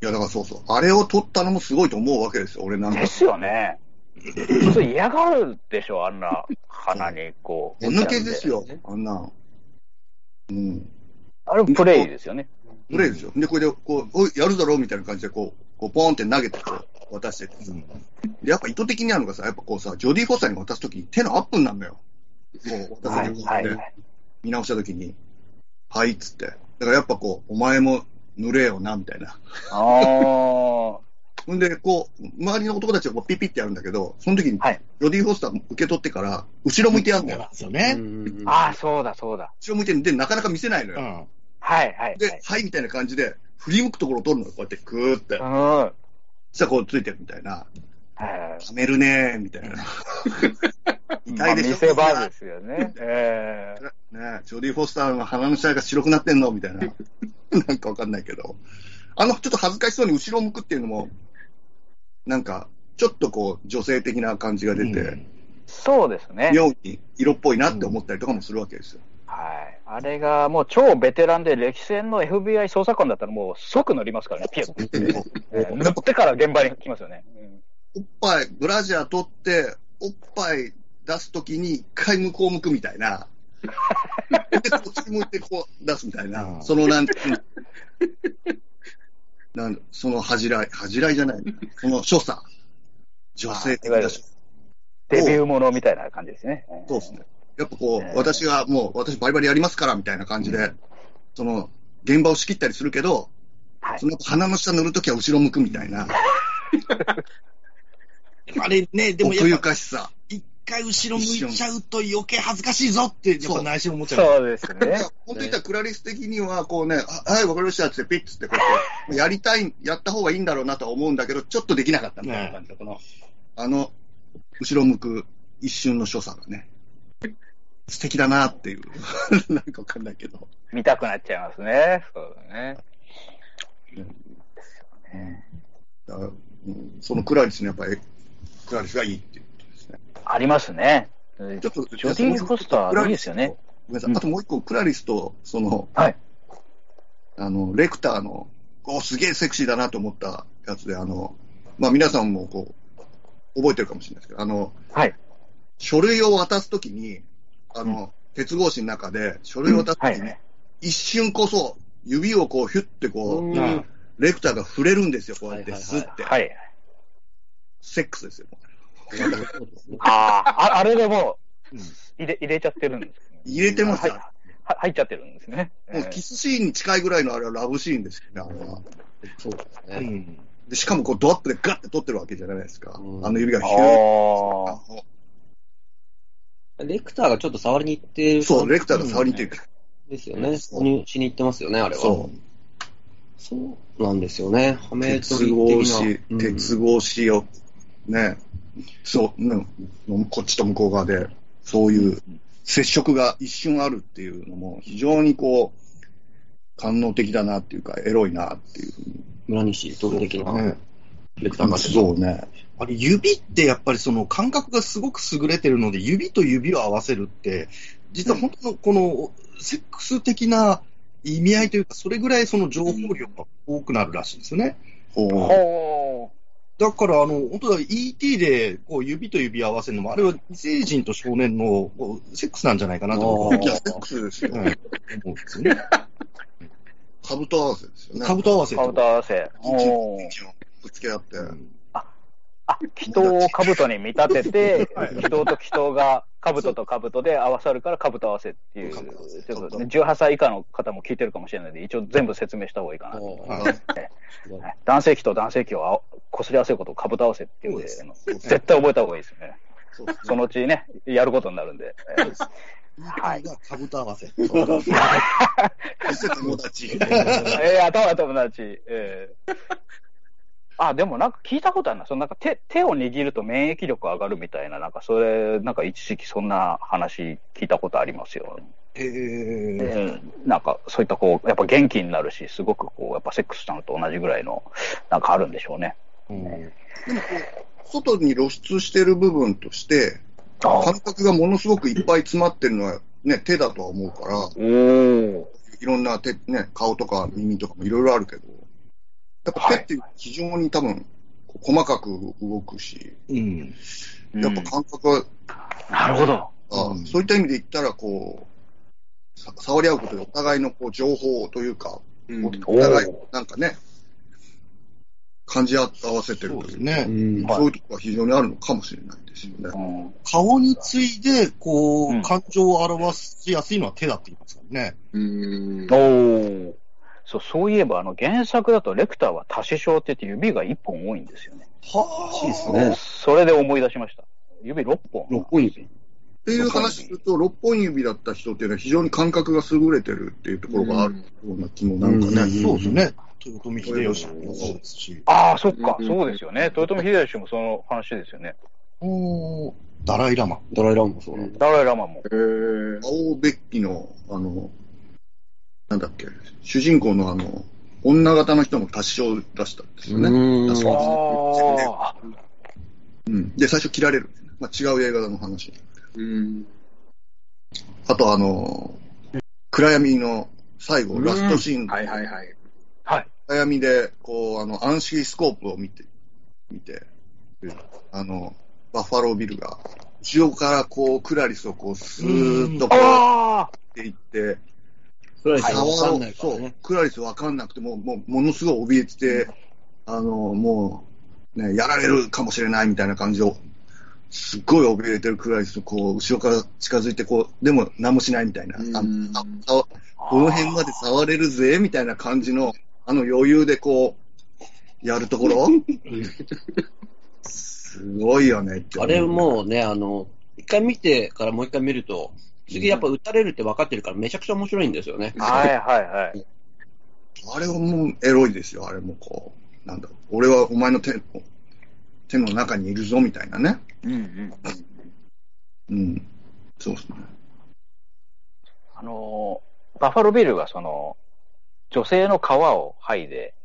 いや、だからそうそう。あれを撮ったのもすごいと思うわけですよ、俺なんか。ですよね。普通嫌がるでしょ、あんな鼻にこう。お抜けですよ、あんな。うん。あれプレイですよね。プレイですよ。で、これで、こう、おやるだろうみたいな感じで、こう、こうポーンって投げて、こう、渡してて、うん、やっぱ意図的にあるのがさ、やっぱこうさ、ジョディ・フォスターに渡すときに手のアップになるのよ。こう、渡せて、はいはい、見直したときに。はいっつって。だからやっぱこう、お前も濡れよな、みたいな。ああ。ほんで、こう、周りの男たちがこうピッピってやるんだけど、その時に、はい、ロディ・フォスター受け取ってから、後ろ向いてやるんだよ。そうね。ああ、そうだ、そうだ。後ろ向いてるんで、なかなか見せないのよ。うん、はい、はい。で、はい、みたいな感じで、振り向くところを取るのよ、こうやって、ぐーって。うん。そしたらこうついてるみたいな。はい。はめるねー、みたいな。痛いでしょ？見せ場ですよね。え えー、ねジョディ・フォスターの鼻の下が白くなってんの？みたいな。なんかわかんないけど。あの、ちょっと恥ずかしそうに後ろを向くっていうのも、なんか、ちょっとこう、女性的な感じが出て、うんそうですね。妙に色っぽいなって思ったりとかもするわけですよ。はい。あれがもう超ベテランで歴戦の FBI 捜査官だったらもう即乗りますからね、ピュッ 乗ってから現場に来ますよね。うんおっぱい、ブラジャー取って、おっぱい出すときに一回向こう向くみたいな。で、こっち向いてこう出すみたいな。うんそのなんてなんその恥じらい、恥じらいじゃない。その所作。女性的な所作。デビューものみたいな感じですね。そうですね。やっぱこう、えー私がもう、私バリバリやりますから、みたいな感じで、その、現場を仕切ったりするけど、はいその鼻の下塗るときは後ろ向くみたいな、あれね、でもや奥ゆっぱ、かしさ。一回後ろ向いちゃうと余計恥ずかしいぞって、やっぱ内心思っちゃう。そうですね。本当に言ったらクラリス的には、こうね、あはい、わかりましたってピッつってこうやって、やりたい、やった方がいいんだろうなとは思うんだけど、ちょっとできなかったみたいな感じだ、この、あの、後ろ向く一瞬の所作がね、素敵だなっていう、なんかわかんないけど。見たくなっちゃいますね。そうだね。だからうんそのクラリスのやっぱり、クラリスがいいっていうことですね。ありますね。ちょっと、ジョディ・フォスター、いいですよね。ごめんなさい。あともう一個、クラリスと、その、はい。あの、レクターの、おすげえセクシーだなと思ったやつで、あの、まあ皆さんもこう、覚えてるかもしれないですけど、あの、はい。書類を渡すときに、あの、鉄格子の中で、書類を渡すときに、はい。一瞬こそ、指をこう、ヒュッてこう、うんレクターが触れるんですよ、こうやって、スッて。はい。セックスですよ。ああ、ああれでも入れ、入れちゃってるんですね。入れてますよはい。は入っちゃってるんですね。もうキスシーンに近いぐらいのあれはラブシーンですよね、あれは。そうですね。うん。で、しかもこうドアップでガッて撮ってるわけじゃないですか。うんあの指があヒュー。レクターがちょっと触りに行ってるそう、レクターが触りに行ってる。ですよね。購入しに行ってますよね、あれは。そう。そうなんですよね。はめ鉄取り的格子な。、うん鉄格子を、ね、そう、ね、こっちと向こう側で、そういう接触が一瞬あるっていうのも、非常にこう、官能的だなっていうか、エロいなっていうふうに。村西徹的なね。そうね。あれ、指ってやっぱりその感覚がすごく優れてるので、指と指を合わせるって、実は本当のこのセックス的な意味合いというか、それぐらいその情報量が多くなるらしいんですよね。ほう。ほだから、あの、本当だ、ET でこう指と指を合わせるのも、あれは異星人と少年のこうセックスなんじゃないかなと思あーいや、セックスですよ。うん思うんですよね。兜合わせですよね。う。兜合わせとカブト合わせ。おーぶつけ合って。うんあ、祈祷を兜に見立ててはい、祈祷と祈祷が兜と兜で合わさるから兜合わせっていう、兜合わせということですね。18歳以下の方も聞いてるかもしれないので、一応全部説明した方がいいかなと。はいはい男性器と男性器をあこすり合わせることを兜合わせっていうのです絶対覚えた方がいいですね。そうですそのうちね、やることになるんで。えー ET が兜合わせ。友達。えー、頭友達。えーあ、でもなんか聞いたことあるな。そのなんか手、手を握ると免疫力上がるみたいな、なんかそれ、なんか一時期そんな話聞いたことありますよ。へーえーなんかそういったこう、やっぱ元気になるし、すごくこう、やっぱセックスしたのと同じぐらいの、なんかあるんでしょうね。うんでもこう、外に露出してる部分として、あ感覚がものすごくいっぱい詰まってるのは、ね、手だとは思うから、おー。いろんな手、ね、顔とか耳とかもいろいろあるけど、やっぱ手って非常に多分、細かく動くし、うん。やっぱ感覚は、なるほど。あうんそういった意味で言ったら、こう、さ触り合うことでお互いのこう情報というか、うんお互いなんかね、感じ合わせてるというね。うんはいそういうところが非常にあるのかもしれないですよね。うん顔についで、こう、うん感情を表しやすいのは手だって言いますからね。うんおーそう、そういえば、あの、原作だとレクターは多指症って言って指が1本多いんですよね。はしいですね。それで思い出しました。指6本。六本指。っていう話すると、六本指だった人っていうのは非常に感覚が優れてるっていうところがあるような気もなんかね。うんそうですね。豊臣秀吉もそうですし。ああ、そっか、うんそうですよね。豊臣秀吉もその話ですよね。おーダライラマ。ドライランもそうなんだ。ダライラマも。へー青ベッキの、あの、なんだっけ、主人公のあの、女型の人も多少出したんですよね。うん。で、最初切られる。まあ、違う映画の話。うん。あとあのー暗闇の最後、ラストシーン、はいはいはい。はい。暗闇で、こう、あの、暗視スコープを見て、見て、あの、バッファロービルが、後ろからこう、クラリスをこう、スーッとこう、っていって、クラリスはわかんないからね。、クラリスわかんなくても、もう、ものすごい怯えてて、あの、もう、ね、やられるかもしれないみたいな感じを、すっごい怯えてるクラリスをこう、後ろから近づいて、こう、でも何もしないみたいな、あうん。ああこの辺まで触れるぜ、みたいな感じの、あの余裕でこう、やるところ？すごいよねってあれもうね、あの、一回見てからもう一回見ると、次やっぱ撃たれるって分かってるからめちゃくちゃ面白いんですよね。はいはいはい。あれはもうエロいですよ、あれもこう、なんだろう、俺はお前の手手の中にいるぞみたいなね。うんうん。うん。そうですね。あのー、バッファロービルがその、女性の皮を剥いで、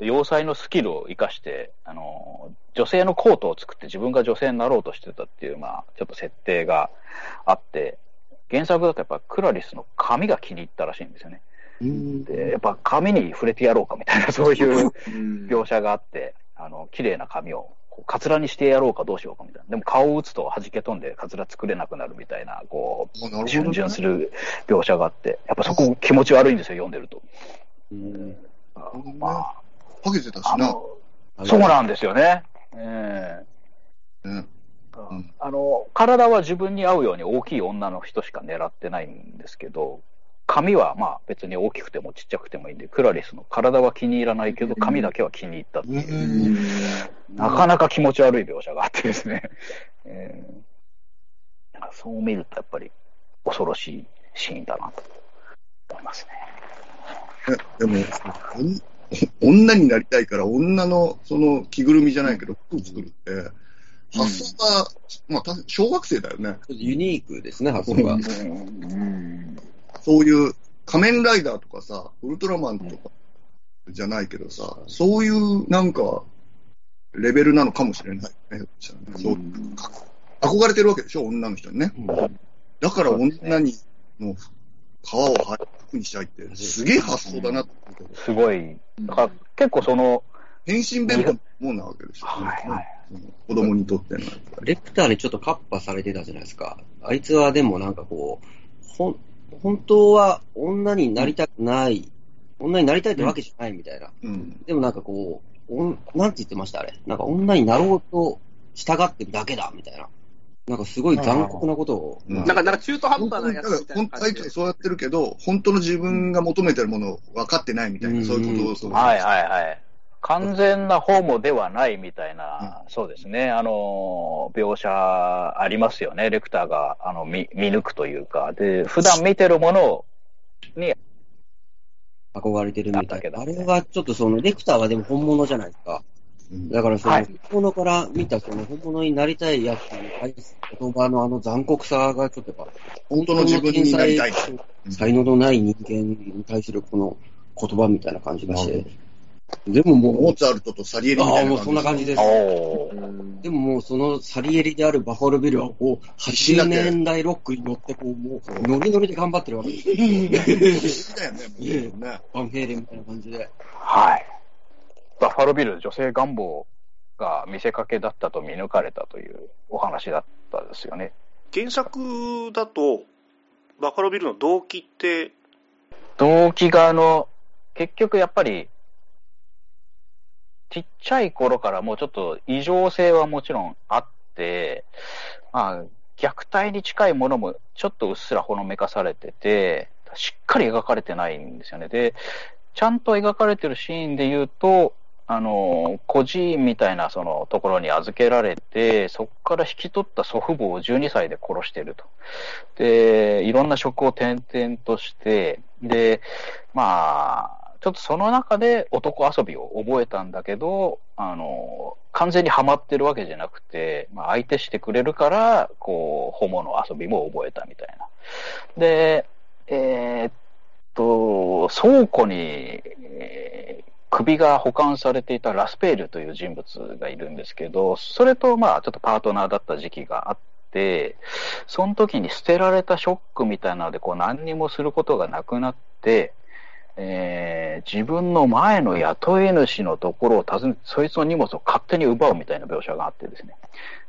要塞のスキルを生かして、あのー、女性のコートを作って自分が女性になろうとしてたっていう、まあ、ちょっと設定があって、原作だとやっぱクラリスの髪が気に入ったらしいんですよね。うんで、やっぱ髪に触れてやろうかみたいな、そういううん描写があって、あの、綺麗な髪を、こうカツラにしてやろうかどうしようかみたいな。でも顔を打つと弾け飛んでカツラ作れなくなるみたいな、こう、あなるほど順々する描写があって、やっぱそこ気持ち悪いんですよ、読んでると。うんまあ、ハゲてたしな。そうなんですよね。ええねんあの、体は自分に合うように大きい女の人しか狙ってないんですけど、髪はまあ別に大きくてもちっちゃくてもいいんで、クラリスの体は気に入らないけど、髪だけは気に入ったっていう、なかなか気持ち悪い描写があってですね。ええそう見るとやっぱり恐ろしいシーンだなと思いますね。えでも、女になりたいから、女のその着ぐるみじゃないけど、服を作るって、発想が、まあ、た小学生だよね。ユニークですね、発想が。うんそういう仮面ライダーとかさ、ウルトラマンとかじゃないけどさ、そういうなんか、レベルなのかもしれないね。そうか憧れてるわけでしょ、女の人にね。だから女にの皮を剥い服にしたいって、すげえ発想だなって思うけど、すごい。だから結構その、変身弁当もんなわけでしょ、はいはい子供にとっての。レクターにちょっとカッパされてたじゃないですか。あいつはでもなんかこう、ほん、本当は女になりたくない、女になりたいってわけじゃないみたいな。うん。でもなんかこう、おんなんて言ってましたあれ？なんか女になろうと従ってるだけだみたいな。なんかすごい残酷なことを。うんなんか、なんか中途半端なやつみたい本当あいつな感じそうやってるけど、本当の自分が求めてるものを分かってないみたいな、うんそういうことを。はいはいはい。完全なホモではないみたいな、そうですね。あの、描写ありますよね。レクターが、あの、見、見抜くというか。で、普段見てるものに、憧れてるみたいな。だけどあれはちょっとその、レクターはでも本物じゃないですか。うんだからその、はい本物から見たその本物になりたいやつに対する言葉のあの残酷さがちょっとやっぱ、本当の自分になりたい。才能のない人間に対するこの言葉みたいな感じがして。でももう、モーツァルトとサリエリみたいなああ、もうそんな感じです。でももうそのサリエリであるバファロービルはこう、80年代ロックに乗ってこう、もうノリノリで頑張ってるわけです。だよね、もうね。バンヘイレンみたいな感じで。はい。バッファロービル、女性願望が見せかけだったと見抜かれたというお話だったですよね。原作だと、バッファロービルの動機って、動機があの、結局やっぱり、ちっちゃい頃からもうちょっと異常性はもちろんあって、まあ、虐待に近いものもちょっとうっすらほのめかされてて、しっかり描かれてないんですよね。で、ちゃんと描かれてるシーンで言うと、あの、孤児院みたいなそのところに預けられて、そこから引き取った祖父母を12歳で殺してると。で、いろんな職を転々として、で、まあ、ちょっとその中で男遊びを覚えたんだけど、あの、完全にハマってるわけじゃなくて、まあ、相手してくれるから、こう、ホモの遊びも覚えたみたいな。で、えーっと、倉庫に、えー首が保管されていたラスペールという人物がいるんですけど、それとまあちょっとパートナーだった時期があって、その時に捨てられたショックみたいなので、こう何にもすることがなくなって、えー、自分の前の雇い主のところを訪ねて、そいつの荷物を勝手に奪うみたいな描写があってですね。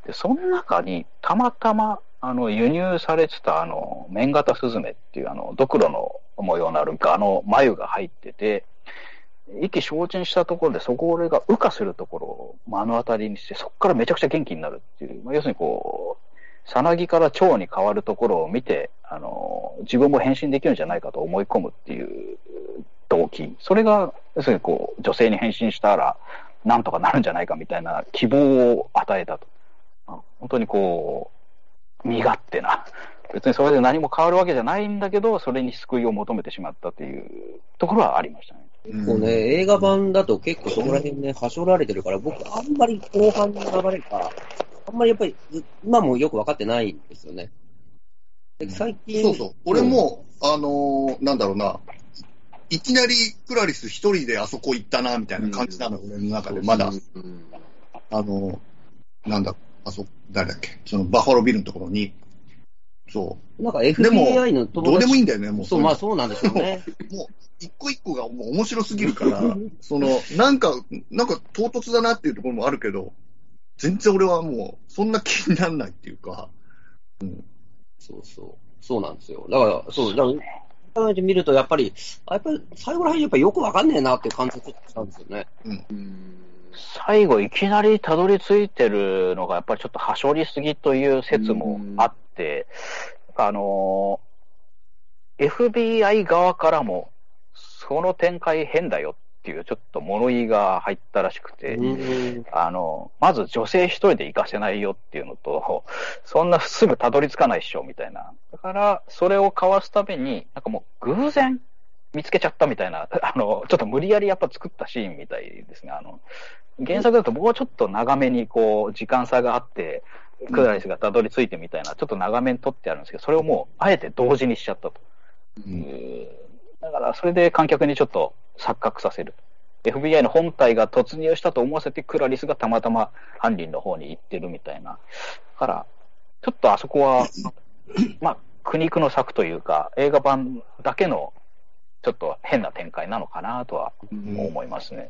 で、その中にたまたま、あの、輸入されてた、あの、綿型スズメっていう、あの、ドクロの模様のあるガの眉が入ってて、意気消沈したところで、そこ俺が羽化するところを目の当たりにして、そこからめちゃくちゃ元気になるっていう、まあ、要するにこう、さなぎから蝶に変わるところを見て、あの、自分も変身できるんじゃないかと思い込むっていう動機。それが、要するにこう、女性に変身したら、なんとかなるんじゃないかみたいな希望を与えたと。本当にこう、身勝手な。別にそれで何も変わるわけじゃないんだけど、それに救いを求めてしまったっていうところはありましたね。結構ね、映画版だと結構そこら辺ね、はしょられてるから、僕あんまり後半の流れが、あんまりやっぱり、今もよく分かってないんですよね。最近。そうそう。俺も、あのー、なんだろうな、いきなりクラリス一人であそこ行ったな、みたいな感じなの、俺の中で、まだ。あのー、なんだ、あそ、誰だっけ、そのバッファロービルのところに、そう。なんか FBI のどうでもいいんだよね、もう。そう、まあそうなんでしょうね。もう、一個一個がもう面白すぎるから、その、なんか、なんか唐突だなっていうところもあるけど、全然俺はもう、そんな気にならないっていうか、うん。そうそう。そうなんですよ。だから、そう、だから、改めて見ると、やっぱり、やっぱり、最後らへんやっぱりよくわかんねえなっていう感じがしたんですよね。うん。最後、いきなりたどり着いてるのが、やっぱりちょっとはしょりすぎという説もあって、あの、FBI 側からも、その展開変だよっていう、ちょっと物言いが入ったらしくて、あの、まず女性一人で行かせないよっていうのと、そんなすぐたどり着かないっしょ、みたいな。だから、それをかわすために、なんかもう偶然見つけちゃったみたいな、あの、ちょっと無理やりやっぱ作ったシーンみたいですね。あの、原作だともうちょっと長めにこう、時間差があって、クラリスがたどり着いてみたいな、ちょっと長めに撮ってあるんですけど、それをもう、あえて同時にしちゃったと。うん、だから、それで観客にちょっと錯覚させる。FBI の本体が突入したと思わせて、クラリスがたまたま犯人の方に行ってるみたいな。だから、ちょっとあそこは、まあ、苦肉の策というか、映画版だけのちょっと変な展開なのかなとは思いますね。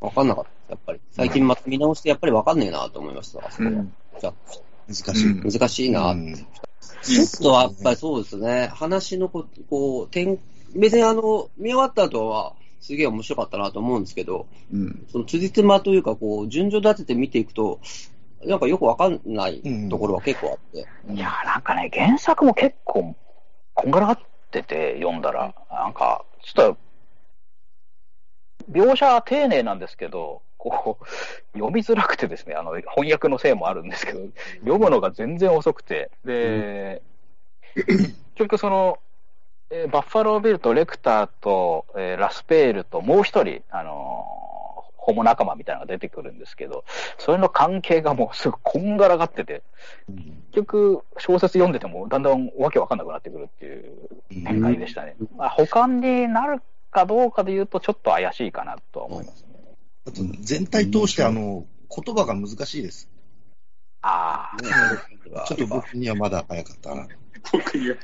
わ、かんなかった、やっぱり。最近また見直してやっぱりわかんねえなと思いました、うん、じゃ難しい。難しいなって。ちょっとやっぱりそうですね、話のここう、点、別にあの、見終わった後は、すげえ面白かったなと思うんですけど、うん、その辻褄というか、こう、順序立てて見ていくと、なんかよくわかんないところは結構あって。うん、いや、なんかね、原作も結構、こんがらがってて読んだら、なんか、ちょっと、描写は丁寧なんですけど、こう、読みづらくてですね、あの、翻訳のせいもあるんですけど、読むのが全然遅くて、で、結局その、えー、バッファロービルとレクターと、えー、ラスペールともう一人、あのー、ホモ仲間みたいなのが出てくるんですけど、それの関係がもうすぐこんがらがってて、結局小説読んでてもだんだんわけわかんなくなってくるっていう展開でしたね。まあ、保管になるかどうかで言うとちょっと怪しいかなとは思いますね。あと全体通してあの、言葉が難しいです。ああ。ちょっと僕にはまだ早かったな。僕には。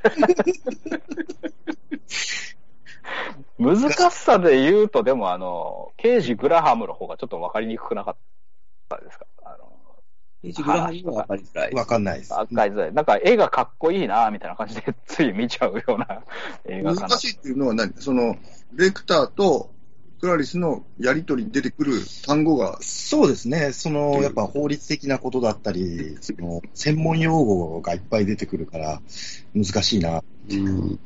難しさで言うと、でもあの、刑事グラハムの方がちょっと分かりにくくなかったですか？あの刑事グラハムは分かりづらい。分かんないです。分かりづらい。なんか絵がかっこいいな、みたいな感じでつい見ちゃうような映画かな。難しいっていうのは何？その、レクターとクラリスのやりとりに出てくる単語が。そうですね。その、やっぱ法律的なことだったり、その、専門用語がいっぱい出てくるから、難しいな。うん。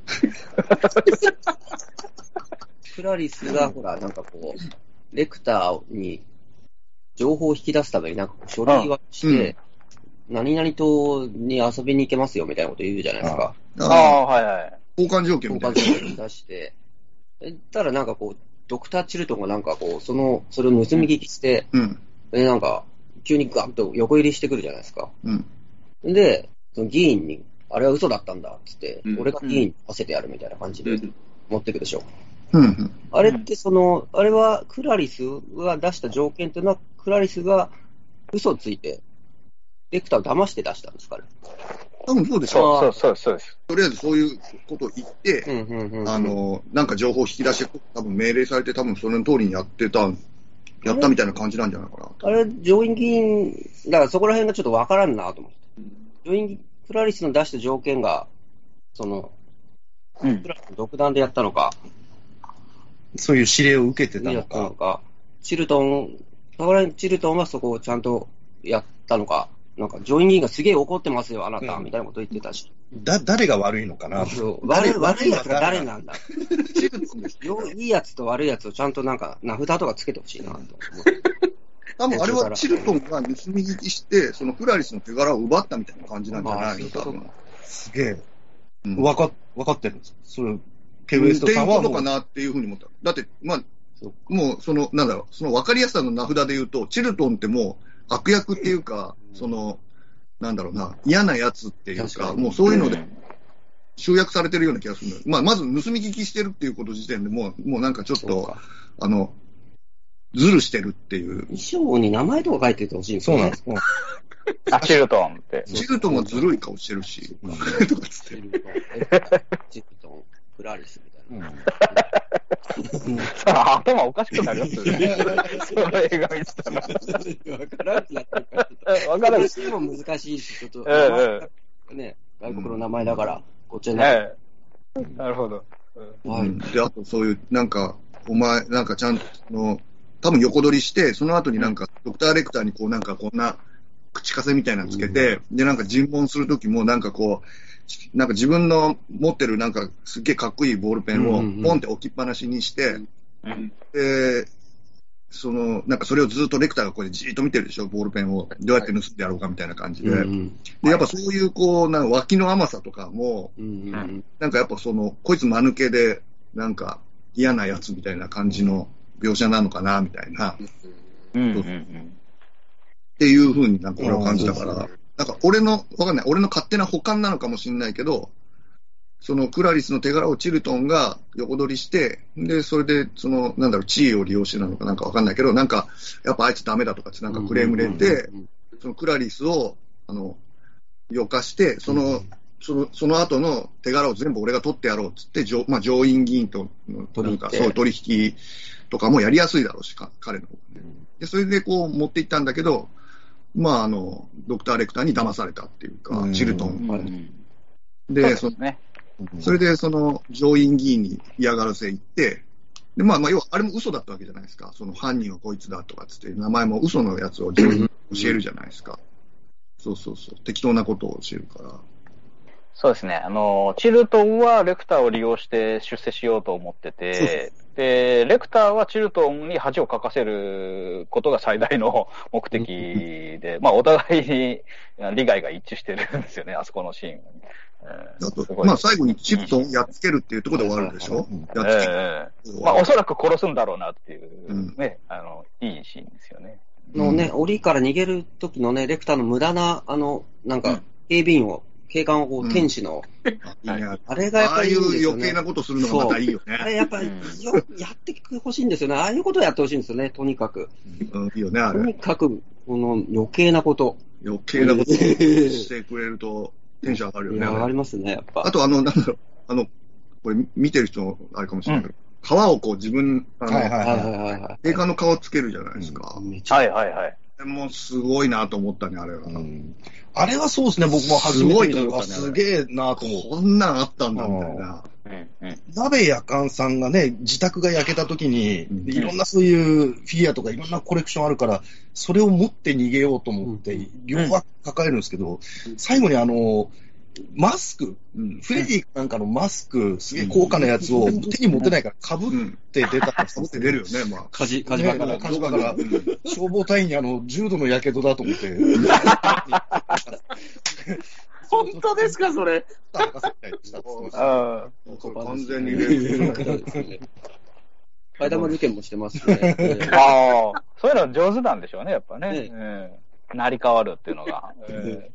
クラリスが、ほら、なんかこう、レクターに情報を引き出すために、なんか書類はして、うん、何々島に遊びに行けますよみたいなこと言うじゃないですか。ああ、はいはい。交換条件みたいな。交換条件出して、たらなんかこう、ドクター・チルトンがなんかこう、その、それを盗み聞きして、うん。で、なんか、急にガンと横入りしてくるじゃないですか。うん。で、その議員に、あれは嘘だったんだ、っつって、うん、俺が議員にさせてやるみたいな感じで持ってくでしょ。うんうん。あれってその、あれはクラリスが出した条件というのは、クラリスが嘘ついて、レクターを騙して出したんですかね。多分そうでしょそうそうそうです。とりあえずそういうことを言って、うんうんうんうんあの、なんか情報を引き出して、多分命令されて、多分それの通りにやってた、やったみたいな感じなんじゃないかな。あれ、上院議員、だからそこら辺がちょっとわからんなと思って。上院、クラリスの出した条件が、その、うんクラリスの独断でやったのか、そういう指令を受けてたのやったのか。か、チルトン、そこら辺チルトンはそこをちゃんとやったのか、なんか上院議員がすげえ怒ってますよ、あなた、うんみたいなこと言ってたし。だ、誰が悪いのかな？悪い悪いやつが誰なんだ？チルトンですよいいやつと悪いやつをちゃんとなんか、名札とかつけてほしいなと思って。多分あれはチルトンが盗み聞きして、そのクラリスの手柄を奪ったみたいな感じなんじゃないの、多分。すげえ。うんわか、わかってるんです。それ、ケウエストさんはもういうことかなっていうふうに思った。だって、まあもう、その、なんだろう、その分かりやすさの名札で言うと、チルトンってもう悪役っていうか、その、なんだろうな、嫌なやつっていうか、確かにもうそういうので集約されてるような気がするのよ。まあ、まず盗み聞きしてるっていうこと時点でもう、もうなんかちょっと、あの、ずるしてるっていう。衣装に名前とか書いててほしいんですよね。そうなんです。うんあ、チルトンって。チルトンはずるい顔してるし、うん とかつって。チルトン、チルトン、クラリスみ。さあ、頭おかしくなりますよね。その映画見てたら。わからんくなってる。から。わからんも難しいし、ちょっと、えね、外国の名前だから、こっちはね、ええ。なるほど。はい。うんで、あとそういう、なんか、お前、なんかちゃんと、の多分横取りして、その後になんか、ドクターレクターにこう、なんかこんな、口枷みたいなのつけて、で、なんか尋問するときも、なんかこう、なんか自分の持ってるなんかすっげえかっこいいボールペンをポンって置きっぱなしにして、うんで、その、なんかそれをずっとレクターがこうじーっと見てるでしょ、ボールペンを。どうやって盗んでやろうかみたいな感じで。で、やっぱそういうこう、なんか脇の甘さとかも、うんうんなんかやっぱその、こいつ間抜けで、なんか嫌なやつみたいな感じの描写なのかな、みたいな、っうんうん。う。ん。ていうふうになんか俺は感じたから、なんか俺の、わかんない、俺の勝手な補完なのかもしれないけど、そのクラリスの手柄をチルトンが横取りして、で、それで、その、なんだろう、地位を利用してなのかなんかわかんないけど、なんか、やっぱあいつダメだとかってなんかクレーム入れて、うんそのクラリスを、あの、よかして、その、その、その後の手柄を全部俺が取ってやろうっつって、上まあ、上院議員との、なんか、取引そういう取引とかもやりやすいだろうし、か彼の方がね。で、それでこう持っていったんだけど、まあ、あの、ドクター・レクターに騙されたっていうか、うんチルトン。うんはいで、そね。それで、その、上院議員に嫌がらせ行って、で、まあまあ、要は、あれも嘘だったわけじゃないですか。その犯人はこいつだとかっつって、名前も嘘のやつを上院に教えるじゃないですか。そうそうそう。適当なことを教えるから。そうですね。あの、チルトンはレクターを利用して出世しようと思ってて、で、レクターはチルトンに恥をかかせることが最大の 目的で、まあ、お互いに利害が一致してるんですよね、あそこのシーン。うまあ最後にチルトンをやっつけるっていうところで終わるでしょ？うん。やっつける。ええまあ、おそらく殺すんだろうなっていう、うん。ね、あの、いいシーンですよね。のね、檻から逃げる時のね、レクターの無駄な、あの、なんかうん、警備員を、警官をこう、うん天使の、あいいねあれがやっああいぱりいいんですよね。う余計なことするのがまたいいよあれね。やっぱり、よやってほしいんですよね。ああいうことをやってほしいんですよね、とにかく。うん、いいよね、あとれ。にかく、この余計なこと。余計なことを してくれるとテンション上がるよね。上がりますね、やっぱ。あと、あの、なんだろう、あの、これ見てる人、あれかもしれないけど、皮をこう自分、あの、はいはいはいはいの顔つけるじゃないですか。めちゃはいはいはい。もうすごいなと思ったね、あれは。うんあれはそうですね、僕も初めて見たすごいと思ったねあすげえなと思う。こんなんあったんだ、みたいな。鍋やかんさんがね、自宅が焼けた時に、うんいろんなそういうフィギュアとかいろんなコレクションあるから、それを持って逃げようと思って、両脇抱えるんですけど、最後にあの、マスク、うん。フレディかなんかのマスク、すげえ高価なやつを手に持てないから被っうん。て出たら、持って出るよね、まあ。火事、火事場からね。火事場から消防隊員にあの、重度の火傷だと思って。本当ですか、それ？博士みたいでしたって言ってましたあ完全にね。替え玉事件もしてますしね。え えああ、そういうの上手なんでしょうね、やっぱね。ねうん成り変わるっていうのが。え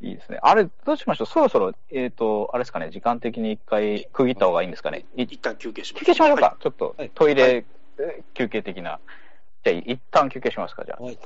いいですね。あれ、どうしましょう？そろそろ、えっ、ー、と、あれですかね、時間的に一回区切った方がいいんですかね。一旦休憩しましょう。休憩しましょうか。はい、ちょっと、トイレ、はい、休憩的な。じゃあ、一旦休憩しますか、じゃあ。はい